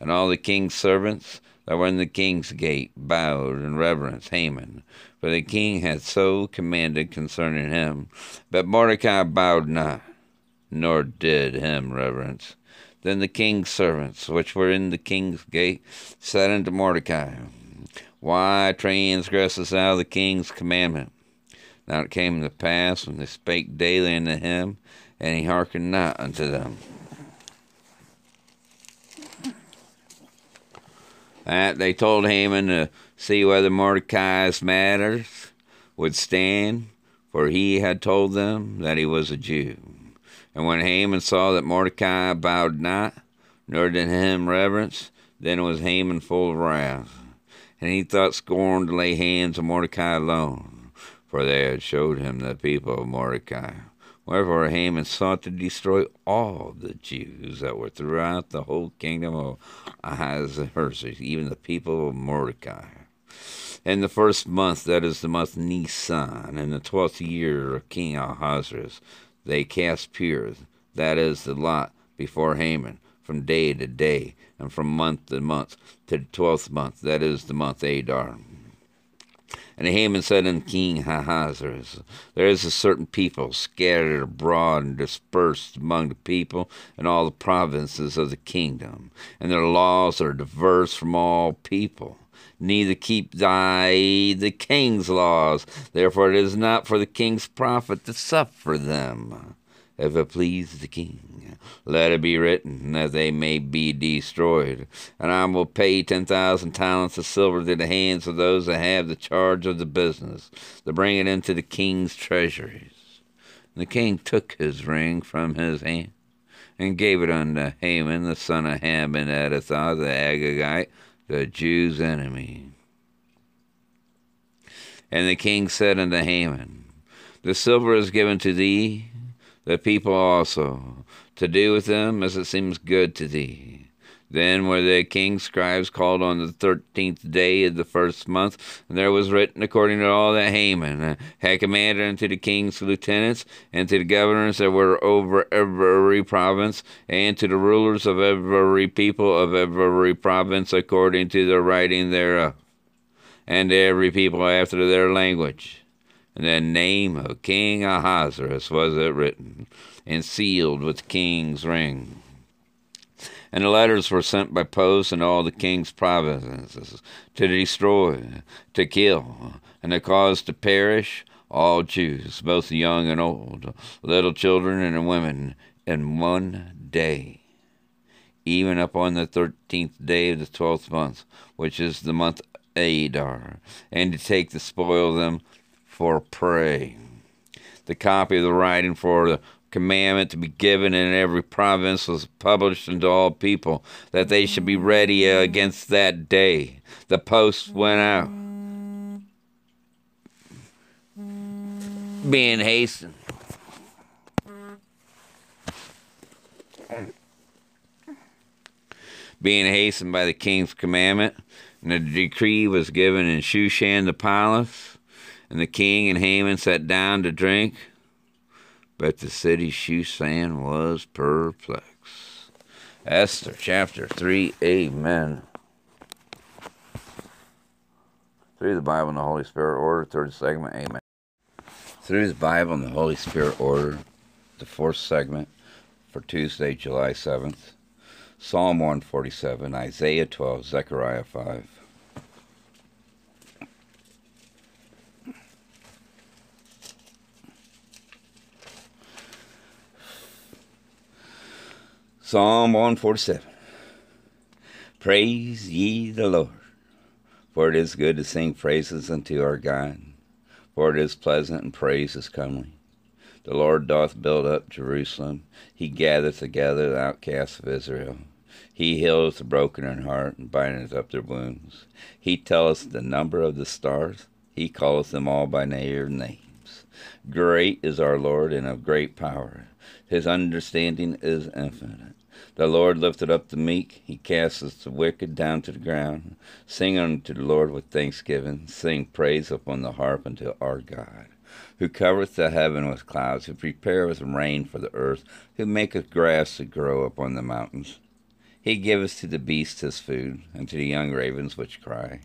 and all the king's servants that were in the king's gate bowed in reverence Haman, for the king had so commanded concerning him. But Mordecai bowed not, nor did him reverence. Then the king's servants, which were in the king's gate, said unto Mordecai, Why transgressest thou the king's commandment? Now it came to pass when they spake daily unto him, and he hearkened not unto them. That they told Haman to see whether Mordecai's matters would stand, for he had told them that he was a Jew. And when Haman saw that Mordecai bowed not, nor did him reverence, then was Haman full of wrath. And he thought scorn to lay hands on Mordecai alone, for they had showed him the people of Mordecai. Wherefore Haman sought to destroy all the Jews that were throughout the whole kingdom of Ahasuerus, even the people of Mordecai. In the first month, that is the month Nisan, in the twelfth year of King Ahasuerus, they cast Pur, that is the lot, before Haman, from day to day, and from month to month, to the twelfth month, that is the month Adar. And Haman said unto King Ahasuerus, There is a certain people scattered abroad and dispersed among the people in all the provinces of the kingdom, and their laws are diverse from all people. Neither keep thy the king's laws, therefore it is not for the king's profit to suffer them, it please the king. Let it be written that they may be destroyed. And I will pay ten thousand talents of silver to the hands of those that have the charge of the business, to bring it into the king's treasuries. And the king took his ring from his hand and gave it unto Haman, the son of Haman Hammedatha, the Agagite, the Jews' enemy. And the king said unto Haman, The silver is given to thee, the people also to do with them as it seems good to thee. Then were the king's scribes called on the thirteenth day of the first month, and there was written according to all that Haman uh, had commanded unto the king's lieutenants, and to the governors that were over every province, and to the rulers of every people of every province according to the writing thereof, and to every people after their language. The name of King Ahasuerus was it written, and sealed with the king's ring. And the letters were sent by post in all the king's provinces to destroy, to kill, and to cause to perish all Jews, both young and old, little children and women, in one day, even upon the thirteenth day of the twelfth month, which is the month Adar, and to take the spoil of them for prey. The copy of the writing for the commandment to be given in every province was published unto all people, that they should be ready against that day. The post went out, being hastened. Being hastened by the king's commandment, and the decree was given in Shushan the palace, and the king and Haman sat down to drink. But the city Shushan was perplexed. Esther chapter 3, Amen. Through the Bible and the Holy Spirit order, third segment, Amen. Through the Bible and the Holy Spirit order, the fourth segment for Tuesday, July 7th, Psalm 147, Isaiah 12, Zechariah 5. Psalm 147 Praise ye the Lord, for it is good to sing praises unto our God, for it is pleasant and praise is comely. The Lord doth build up Jerusalem, he gathereth together the outcasts of Israel. He healeth the broken in heart, and bindeth up their wounds. He telleth the number of the stars, he calleth them all by their names. Great is our Lord, and of great power. His understanding is infinite. The Lord lifted up the meek, he casteth the wicked down to the ground. Sing unto the Lord with thanksgiving, sing praise upon the harp unto our God. Who covereth the heaven with clouds, who prepareth rain for the earth, who maketh grass to grow upon the mountains. He giveth to the beasts his food, and to the young ravens which cry.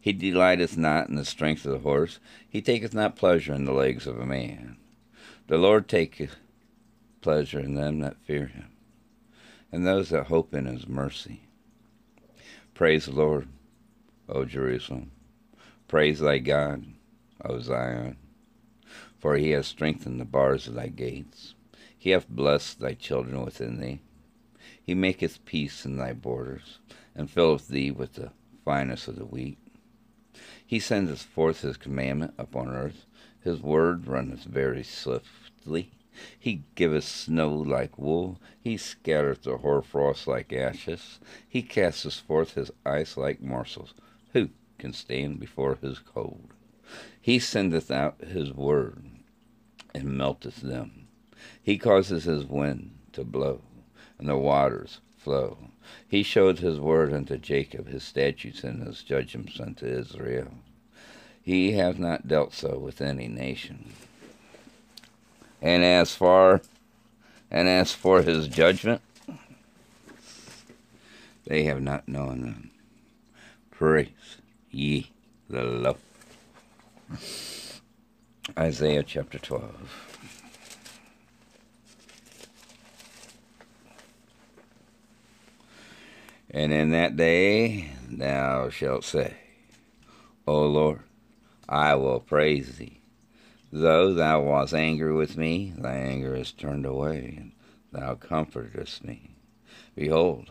He delighteth not in the strength of the horse, he taketh not pleasure in the legs of a man. The Lord taketh pleasure in them that fear him and those that hope in his mercy. Praise the Lord, O Jerusalem. Praise thy God, O Zion. For he hath strengthened the bars of thy gates. He hath blessed thy children within thee. He maketh peace in thy borders, and filleth thee with the finest of the wheat. He sendeth forth his commandment upon earth. His word runneth very swiftly. He giveth snow like wool, he scattereth the hoarfrost like ashes, he casteth forth his ice like morsels. Who can stand before his cold? He sendeth out his word, and melteth them. He causes his wind to blow, and the waters flow. He showed his word unto Jacob, his statutes and his judgments unto Israel. He hath not dealt so with any nation. And as far and as for his judgment, they have not known them. Praise ye the Lord. Isaiah chapter 12. And in that day thou shalt say, O Lord, I will praise thee Though thou wast angry with me, thy anger is turned away, and thou comfortest me. Behold,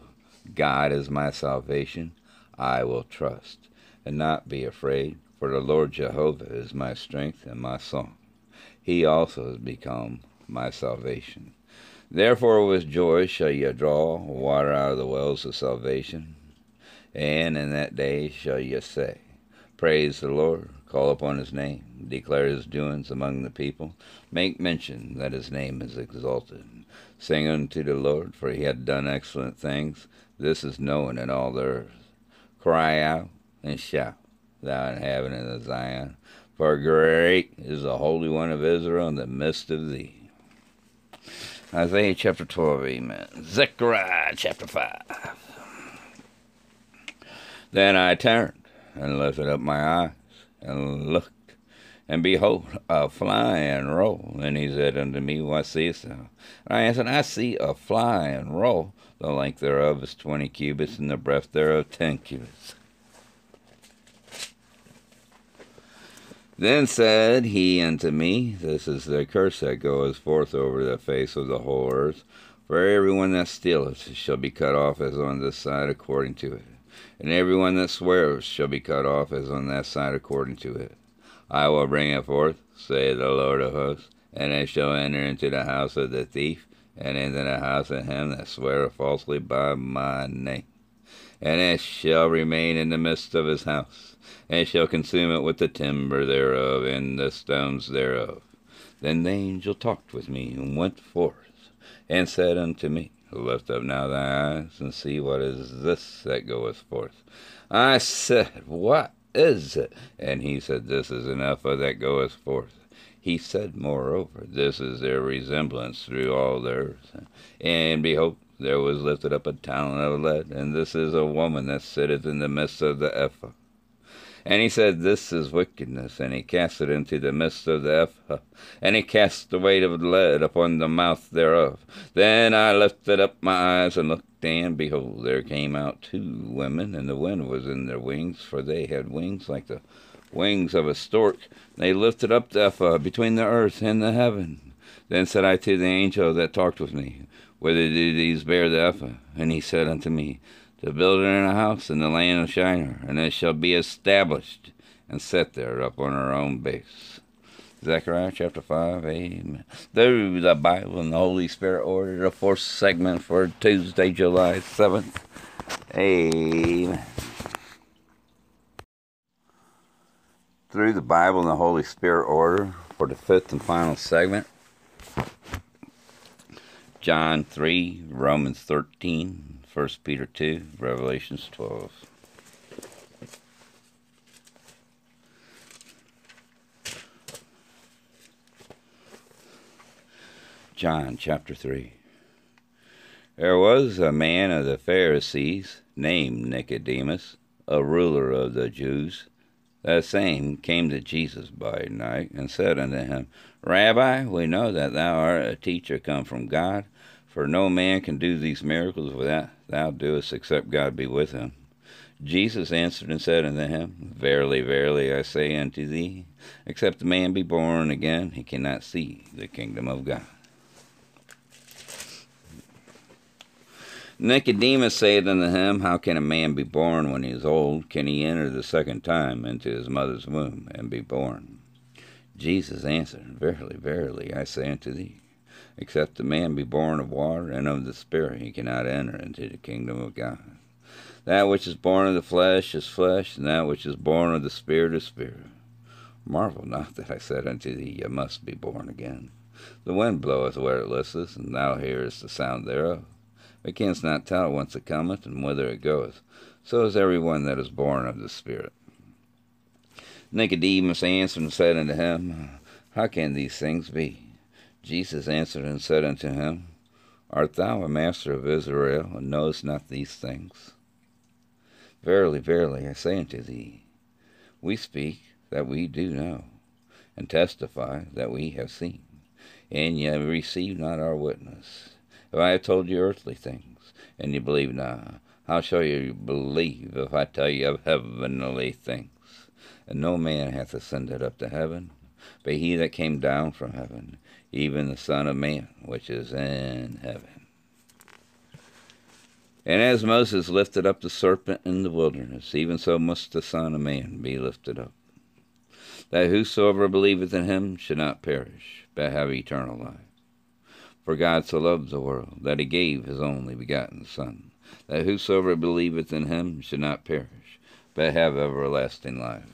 God is my salvation. I will trust, and not be afraid, for the Lord Jehovah is my strength and my song. He also has become my salvation. Therefore with joy shall ye draw water out of the wells of salvation. And in that day shall ye say, Praise the Lord Call upon his name, declare his doings among the people, make mention that his name is exalted. Sing unto the Lord, for he hath done excellent things. This is known in all the earth. Cry out and shout, thou inhabitant of Zion, for great is the Holy One of Israel in the midst of thee. Isaiah chapter 12, amen. Zechariah chapter 5. Then I turned and lifted up my eyes and looked, and behold, a fly flying roll. And he said unto me, What seest thou? And I answered, I see a flying roll. The length thereof is twenty cubits, and the breadth thereof ten cubits. Then said he unto me, This is the curse that goeth forth over the face of the whole earth. For every one that stealeth shall be cut off as on this side according to it, and every one that sweareth shall be cut off as on that side according to it. I will bring it forth, saith the Lord of hosts, and it shall enter into the house of the thief, and into the house of him that sweareth falsely by my name. And it shall remain in the midst of his house and shall consume it with the timber thereof and the stones thereof. Then the angel talked with me, and went forth, and said unto me, Lift up now thy eyes, and see what is this that goeth forth. I said, What is it? And he said, This is an ephah that goeth forth. He said, Moreover, this is their resemblance through all the earth. And behold, there was lifted up a talent of lead, and this is a woman that sitteth in the midst of the ephah. And he said, This is wickedness. And he cast it into the midst of the ephah. And he cast the weight of lead upon the mouth thereof. Then I lifted up my eyes and looked, and behold, there came out two women, and the wind was in their wings, for they had wings like the wings of a stork. They lifted up the ephah between the earth and the heaven. Then said I to the angel that talked with me, Whither do these bear the ephah? And he said unto me, to build it in a house in the land of Shinar, and it shall be established and set there up on her own base. Zechariah chapter 5, amen. Through the Bible and the Holy Spirit order, the fourth segment for Tuesday, July 7th. Amen. Through the Bible and the Holy Spirit order for the fifth and final segment. John 3, Romans 13, 1 Peter 2, Revelations 12. John chapter 3. There was a man of the Pharisees named Nicodemus, a ruler of the Jews. That same came to Jesus by night and said unto him, Rabbi, we know that thou art a teacher come from God, for no man can do these miracles without thou doest, except God be with him. Jesus answered and said unto him, Verily, verily, I say unto thee, except a man be born again, he cannot see the kingdom of God. Nicodemus said unto him, How can a man be born when he is old? Can he enter the second time into his mother's womb and be born? Jesus answered, Verily, verily, I say unto thee, Except a man be born of water and of the Spirit, he cannot enter into the kingdom of God. That which is born of the flesh is flesh, and that which is born of the Spirit is spirit. Marvel not that I said unto thee, Ye must be born again. The wind bloweth where it listeth, and thou hearest the sound thereof, but canst not tell whence it cometh and whither it goeth. So is every one that is born of the Spirit. Nicodemus answered and said unto him, How can these things be? Jesus answered and said unto him, Art thou a master of Israel, and knowest not these things? Verily, verily, I say unto thee, we speak that we do know, and testify that we have seen, and ye receive not our witness. If I have told you earthly things, and ye believe not, how shall ye believe if I tell you of heavenly things? And no man hath ascended up to heaven, but he that came down from heaven, even the Son of Man, which is in heaven. And as Moses lifted up the serpent in the wilderness, even so must the Son of Man be lifted up, that whosoever believeth in him should not perish, but have eternal life. For God so loved the world, that he gave his only begotten Son, that whosoever believeth in him should not perish, but have everlasting life.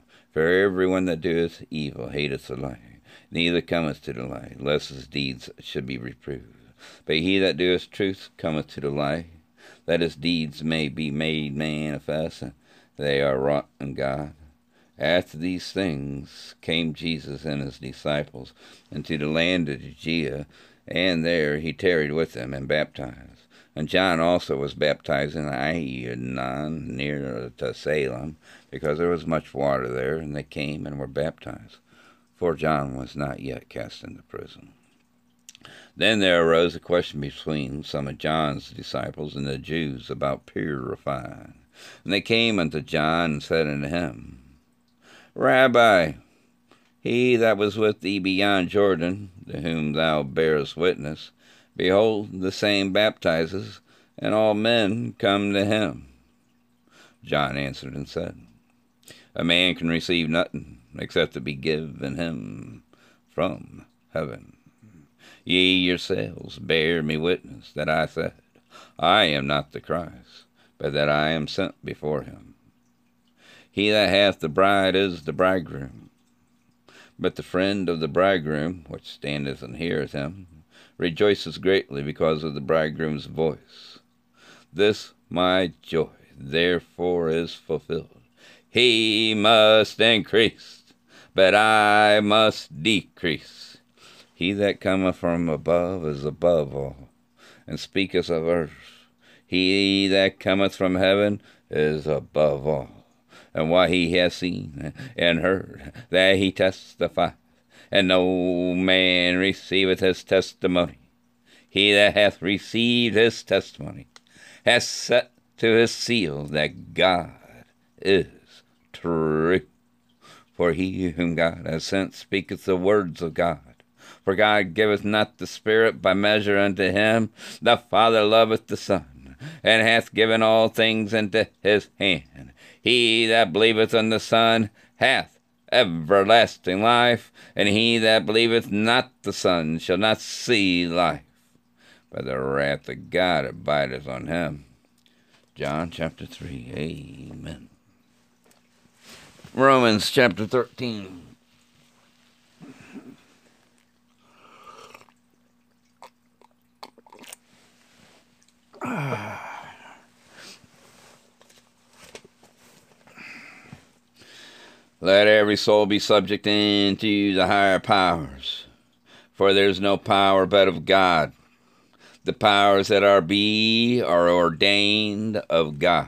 For every one that doeth evil hateth the light, neither cometh to the light, lest his deeds should be reproved. But he that doeth truth cometh to the light, that his deeds may be made manifest, they are wrought in God. After these things came Jesus and his disciples into the land of Judea, and there he tarried with them and baptized. And John also was baptized in Aenon, near to Salim, because there was much water there, and they came and were baptized. For John was not yet cast into prison. Then there arose a question between some of John's disciples and the Jews about purifying. And they came unto John and said unto him, Rabbi, he that was with thee beyond Jordan, to whom thou bearest witness, behold, the same baptizes, and all men come to him. John answered and said, A man can receive nothing except it be given him from heaven. Ye yourselves bear me witness that I said, I am not the Christ, but that I am sent before him. He that hath the bride is the bridegroom. But the friend of the bridegroom, which standeth and heareth him, rejoices greatly because of the bridegroom's voice. This my joy therefore is fulfilled. He must increase, but I must decrease. He that cometh from above is above all, and speaketh of earth. He that cometh from heaven is above all. And what he hath seen and heard, that he testifieth, and no man receiveth his testimony. He that hath received his testimony hath set to his seal that God is true. For he whom God has sent speaketh the words of God. For God giveth not the Spirit by measure unto him. The Father loveth the Son, and hath given all things into his hand. He that believeth on the Son hath everlasting life, and he that believeth not the Son shall not see life, but the wrath of God abideth on him. John chapter 3. Amen. Romans chapter 13. Let every soul be subject unto the higher powers, for there is no power but of God. The powers that are be are ordained of God.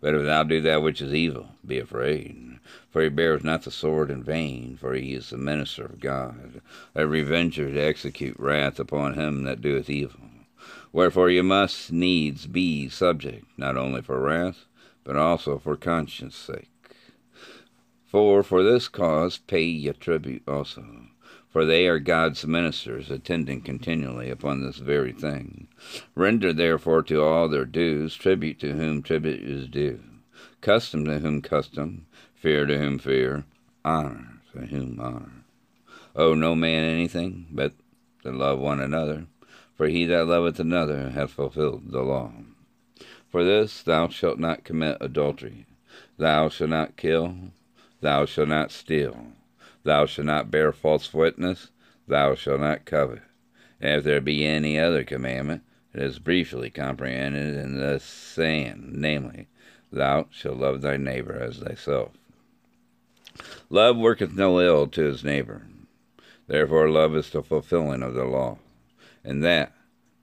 But if thou do that which is evil, be afraid. For he bears not the sword in vain, for he is the minister of God, a revenger to execute wrath upon him that doeth evil. Wherefore you must needs be subject, not only for wrath, but also for conscience sake. For for this cause pay ye tribute also, for they are God's ministers, attending continually upon this very thing. Render therefore to all their dues, tribute to whom tribute is due, custom to whom custom, fear to whom fear, honor to whom honor. Owe no man anything but to love one another, for he that loveth another hath fulfilled the law. For this thou shalt not commit adultery, thou shalt not kill, thou shalt not steal, thou shalt not bear false witness, thou shalt not covet. And if there be any other commandment, it is briefly comprehended in this saying, namely, Thou shalt love thy neighbor as thyself. Love worketh no ill to his neighbor. Therefore, love is the fulfilling of the law. and that,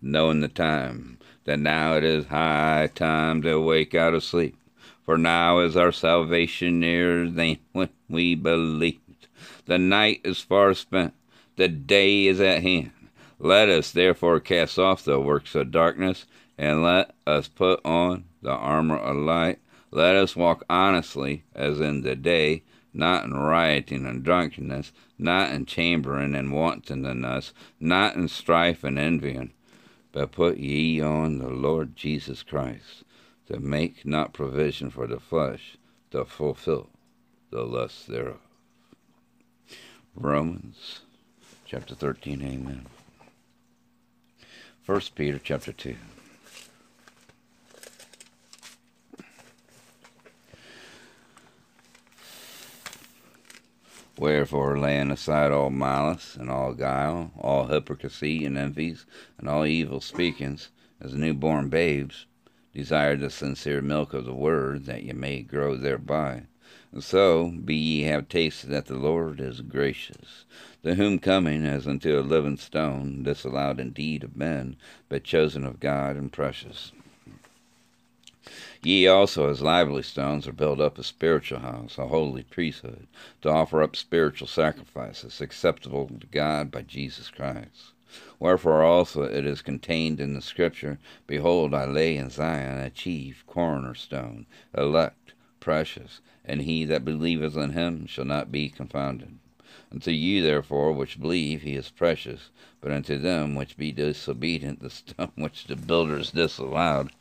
knowing the time, that now it is high time to wake out of sleep. For now is our salvation nearer than [LAUGHS] when we believed. The night is far spent, the day is at hand. Let us therefore cast off the works of darkness, and let us put on the armor of light. Let us walk honestly as in the day, not in rioting and drunkenness, not in chambering and wantonness, not in strife and envying, but put ye on the Lord Jesus Christ, to make not provision for the flesh to fulfill the lusts thereof. Romans chapter 13, amen. 1 Peter chapter 2. Wherefore, laying aside all malice and all guile, all hypocrisy and envies, and all evil speakings, as newborn babes, desire the sincere milk of the word, that ye may grow thereby. So be ye have tasted that the Lord is gracious, to whom coming as unto a living stone, disallowed indeed of men, but chosen of God and precious. Ye also, as lively stones, are built up a spiritual house, a holy priesthood, to offer up spiritual sacrifices acceptable to God by Jesus Christ. Wherefore also it is contained in the Scripture Behold, I lay in Zion a chief cornerstone, elect, precious, and he that believeth in him shall not be confounded. Unto you, therefore, which believe, he is precious, but unto them which be disobedient, the stone [LAUGHS] which the builders disallowed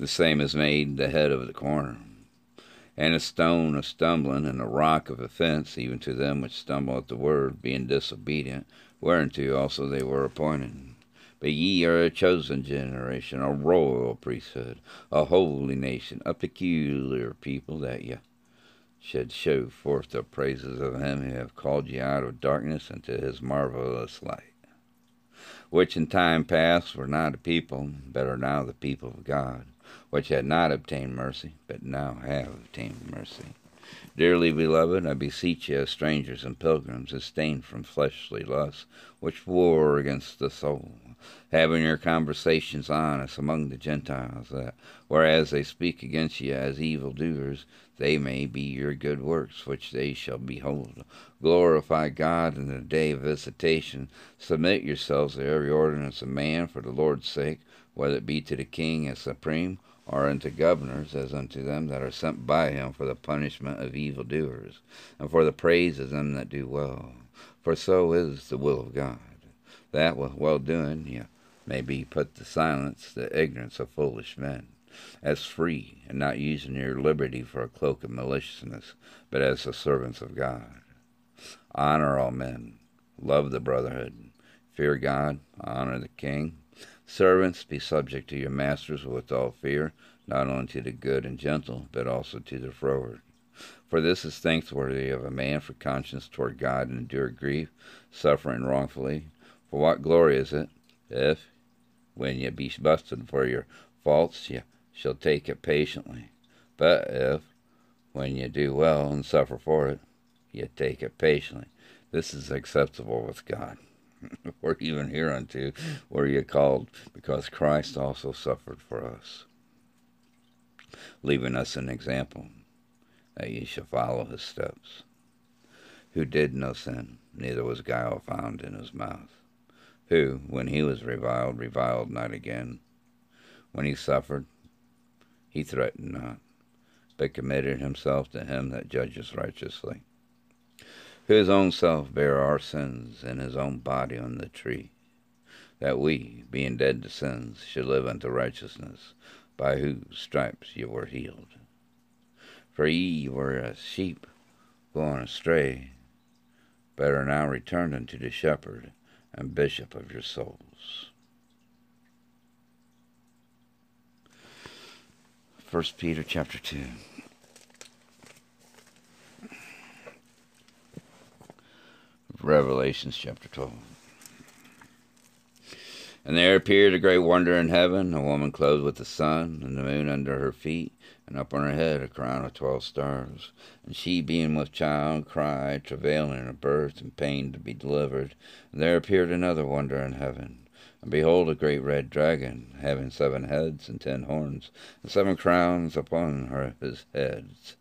the same is made the head of the corner. And a stone of stumbling, and a rock of offense, even to them which stumble at the word, being disobedient, whereunto also they were appointed. But ye are a chosen generation, a royal priesthood, a holy nation, a peculiar people, that ye should show forth the praises of him who hath called you out of darkness into his marvelous light which in time past were not a people, but are now the people of God, which had not obtained mercy, but now have obtained mercy. Dearly beloved, I beseech you, as strangers and pilgrims, abstain from fleshly lusts, which war against the soul, having your conversations honest among the Gentiles, that, whereas they speak against you as evildoers, they may be your good works, which they shall behold. Glorify God in the day of visitation. Submit yourselves to every ordinance of man for the Lord's sake, whether it be to the king as supreme, or unto governors, as unto them that are sent by him for the punishment of evildoers, and for the praise of them that do well. For so is the will of God that with well doing you may be put to silence the ignorance of foolish men, as free, and not using your liberty for a cloak of maliciousness, but as the servants of God. Honor all men, love the brotherhood, fear God, honor the king. Servants, be subject to your masters with all fear, not only to the good and gentle, but also to the froward. For this is thanksworthy of a man for conscience toward God and endure grief, suffering wrongfully, for what glory is it if, when ye be busted for your faults, ye shall take it patiently? But if, when ye do well and suffer for it, ye take it patiently, this is acceptable with God. [LAUGHS] for even hereunto were ye called, because Christ also suffered for us, leaving us an example, that ye shall follow his steps, who did no sin, neither was guile found in his mouth who, when he was reviled, reviled not again. When he suffered, he threatened not, but committed himself to him that judges righteously, who his own self bare our sins in his own body on the tree, that we, being dead to sins, should live unto righteousness, by whose stripes ye were healed. For ye were as sheep going astray, but are now returned unto the shepherd and bishop of your souls. First Peter chapter 2. Revelations chapter 12. And there appeared a great wonder in heaven, a woman clothed with the sun, and the moon under her feet, and up on her head a crown of twelve stars. And she, being with child, cried, travailing in her birth, and pain to be delivered. And there appeared another wonder in heaven. And behold, a great red dragon, having seven heads and ten horns, and seven crowns upon her, his heads.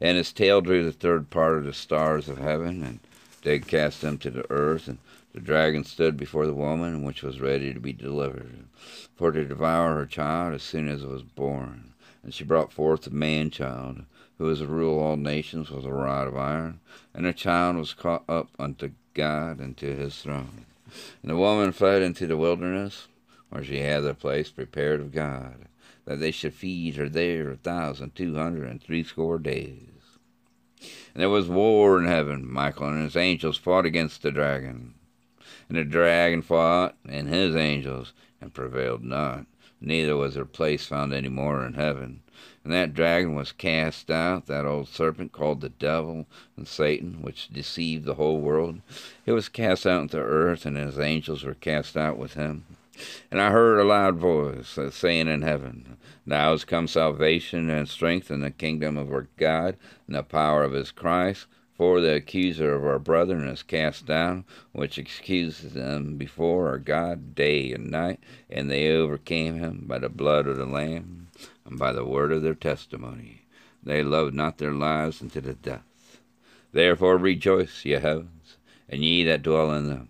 And his tail drew the third part of the stars of heaven, and did cast them to the earth. And the dragon stood before the woman, which was ready to be delivered, for to devour her child as soon as it was born. And she brought forth a man child, who was to rule all nations with a rod of iron. And the child was caught up unto God and to his throne. And the woman fled into the wilderness, where she had a place prepared of God, that they should feed her there a thousand two hundred and threescore days. And there was war in heaven. Michael and his angels fought against the dragon. And the dragon fought and his angels, and prevailed not. Neither was their place found any more in heaven. And that dragon was cast out, that old serpent called the devil and Satan, which deceived the whole world. He was cast out into earth, and his angels were cast out with him. And I heard a loud voice uh, saying in heaven, Now is come salvation and strength in the kingdom of our God and the power of his Christ. For the accuser of our brethren is cast down, which accuses them before our God day and night, and they overcame him by the blood of the Lamb and by the word of their testimony. They loved not their lives unto the death. Therefore rejoice, ye heavens, and ye that dwell in them.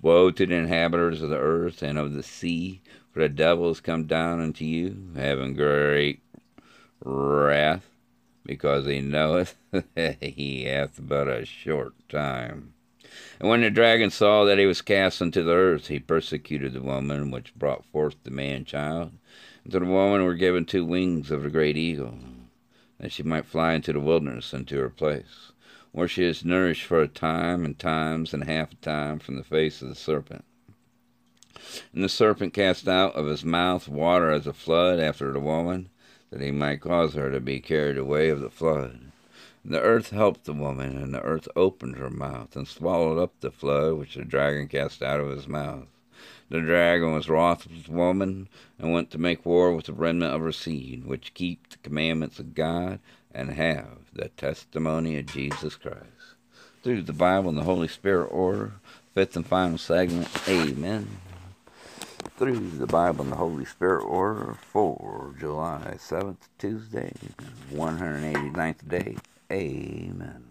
Woe to the inhabitants of the earth and of the sea, for the devil is come down unto you, having great wrath, because he knoweth [LAUGHS] that he hath but a short time. And when the dragon saw that he was cast into the earth, he persecuted the woman which brought forth the man child. And to the woman were given two wings of the great eagle, that she might fly into the wilderness unto her place, where she is nourished for a time and times and half a time from the face of the serpent. And the serpent cast out of his mouth water as a flood after the woman, that he might cause her to be carried away of the flood. And the earth helped the woman, and the earth opened her mouth, and swallowed up the flood which the dragon cast out of his mouth. The dragon was wroth with the woman, and went to make war with the remnant of her seed, which keep the commandments of God, and have the testimony of Jesus Christ. Through the Bible and the Holy Spirit order, fifth and final segment, Amen. Through the Bible and the Holy Spirit order for July 7th, Tuesday, 189th day, Amen.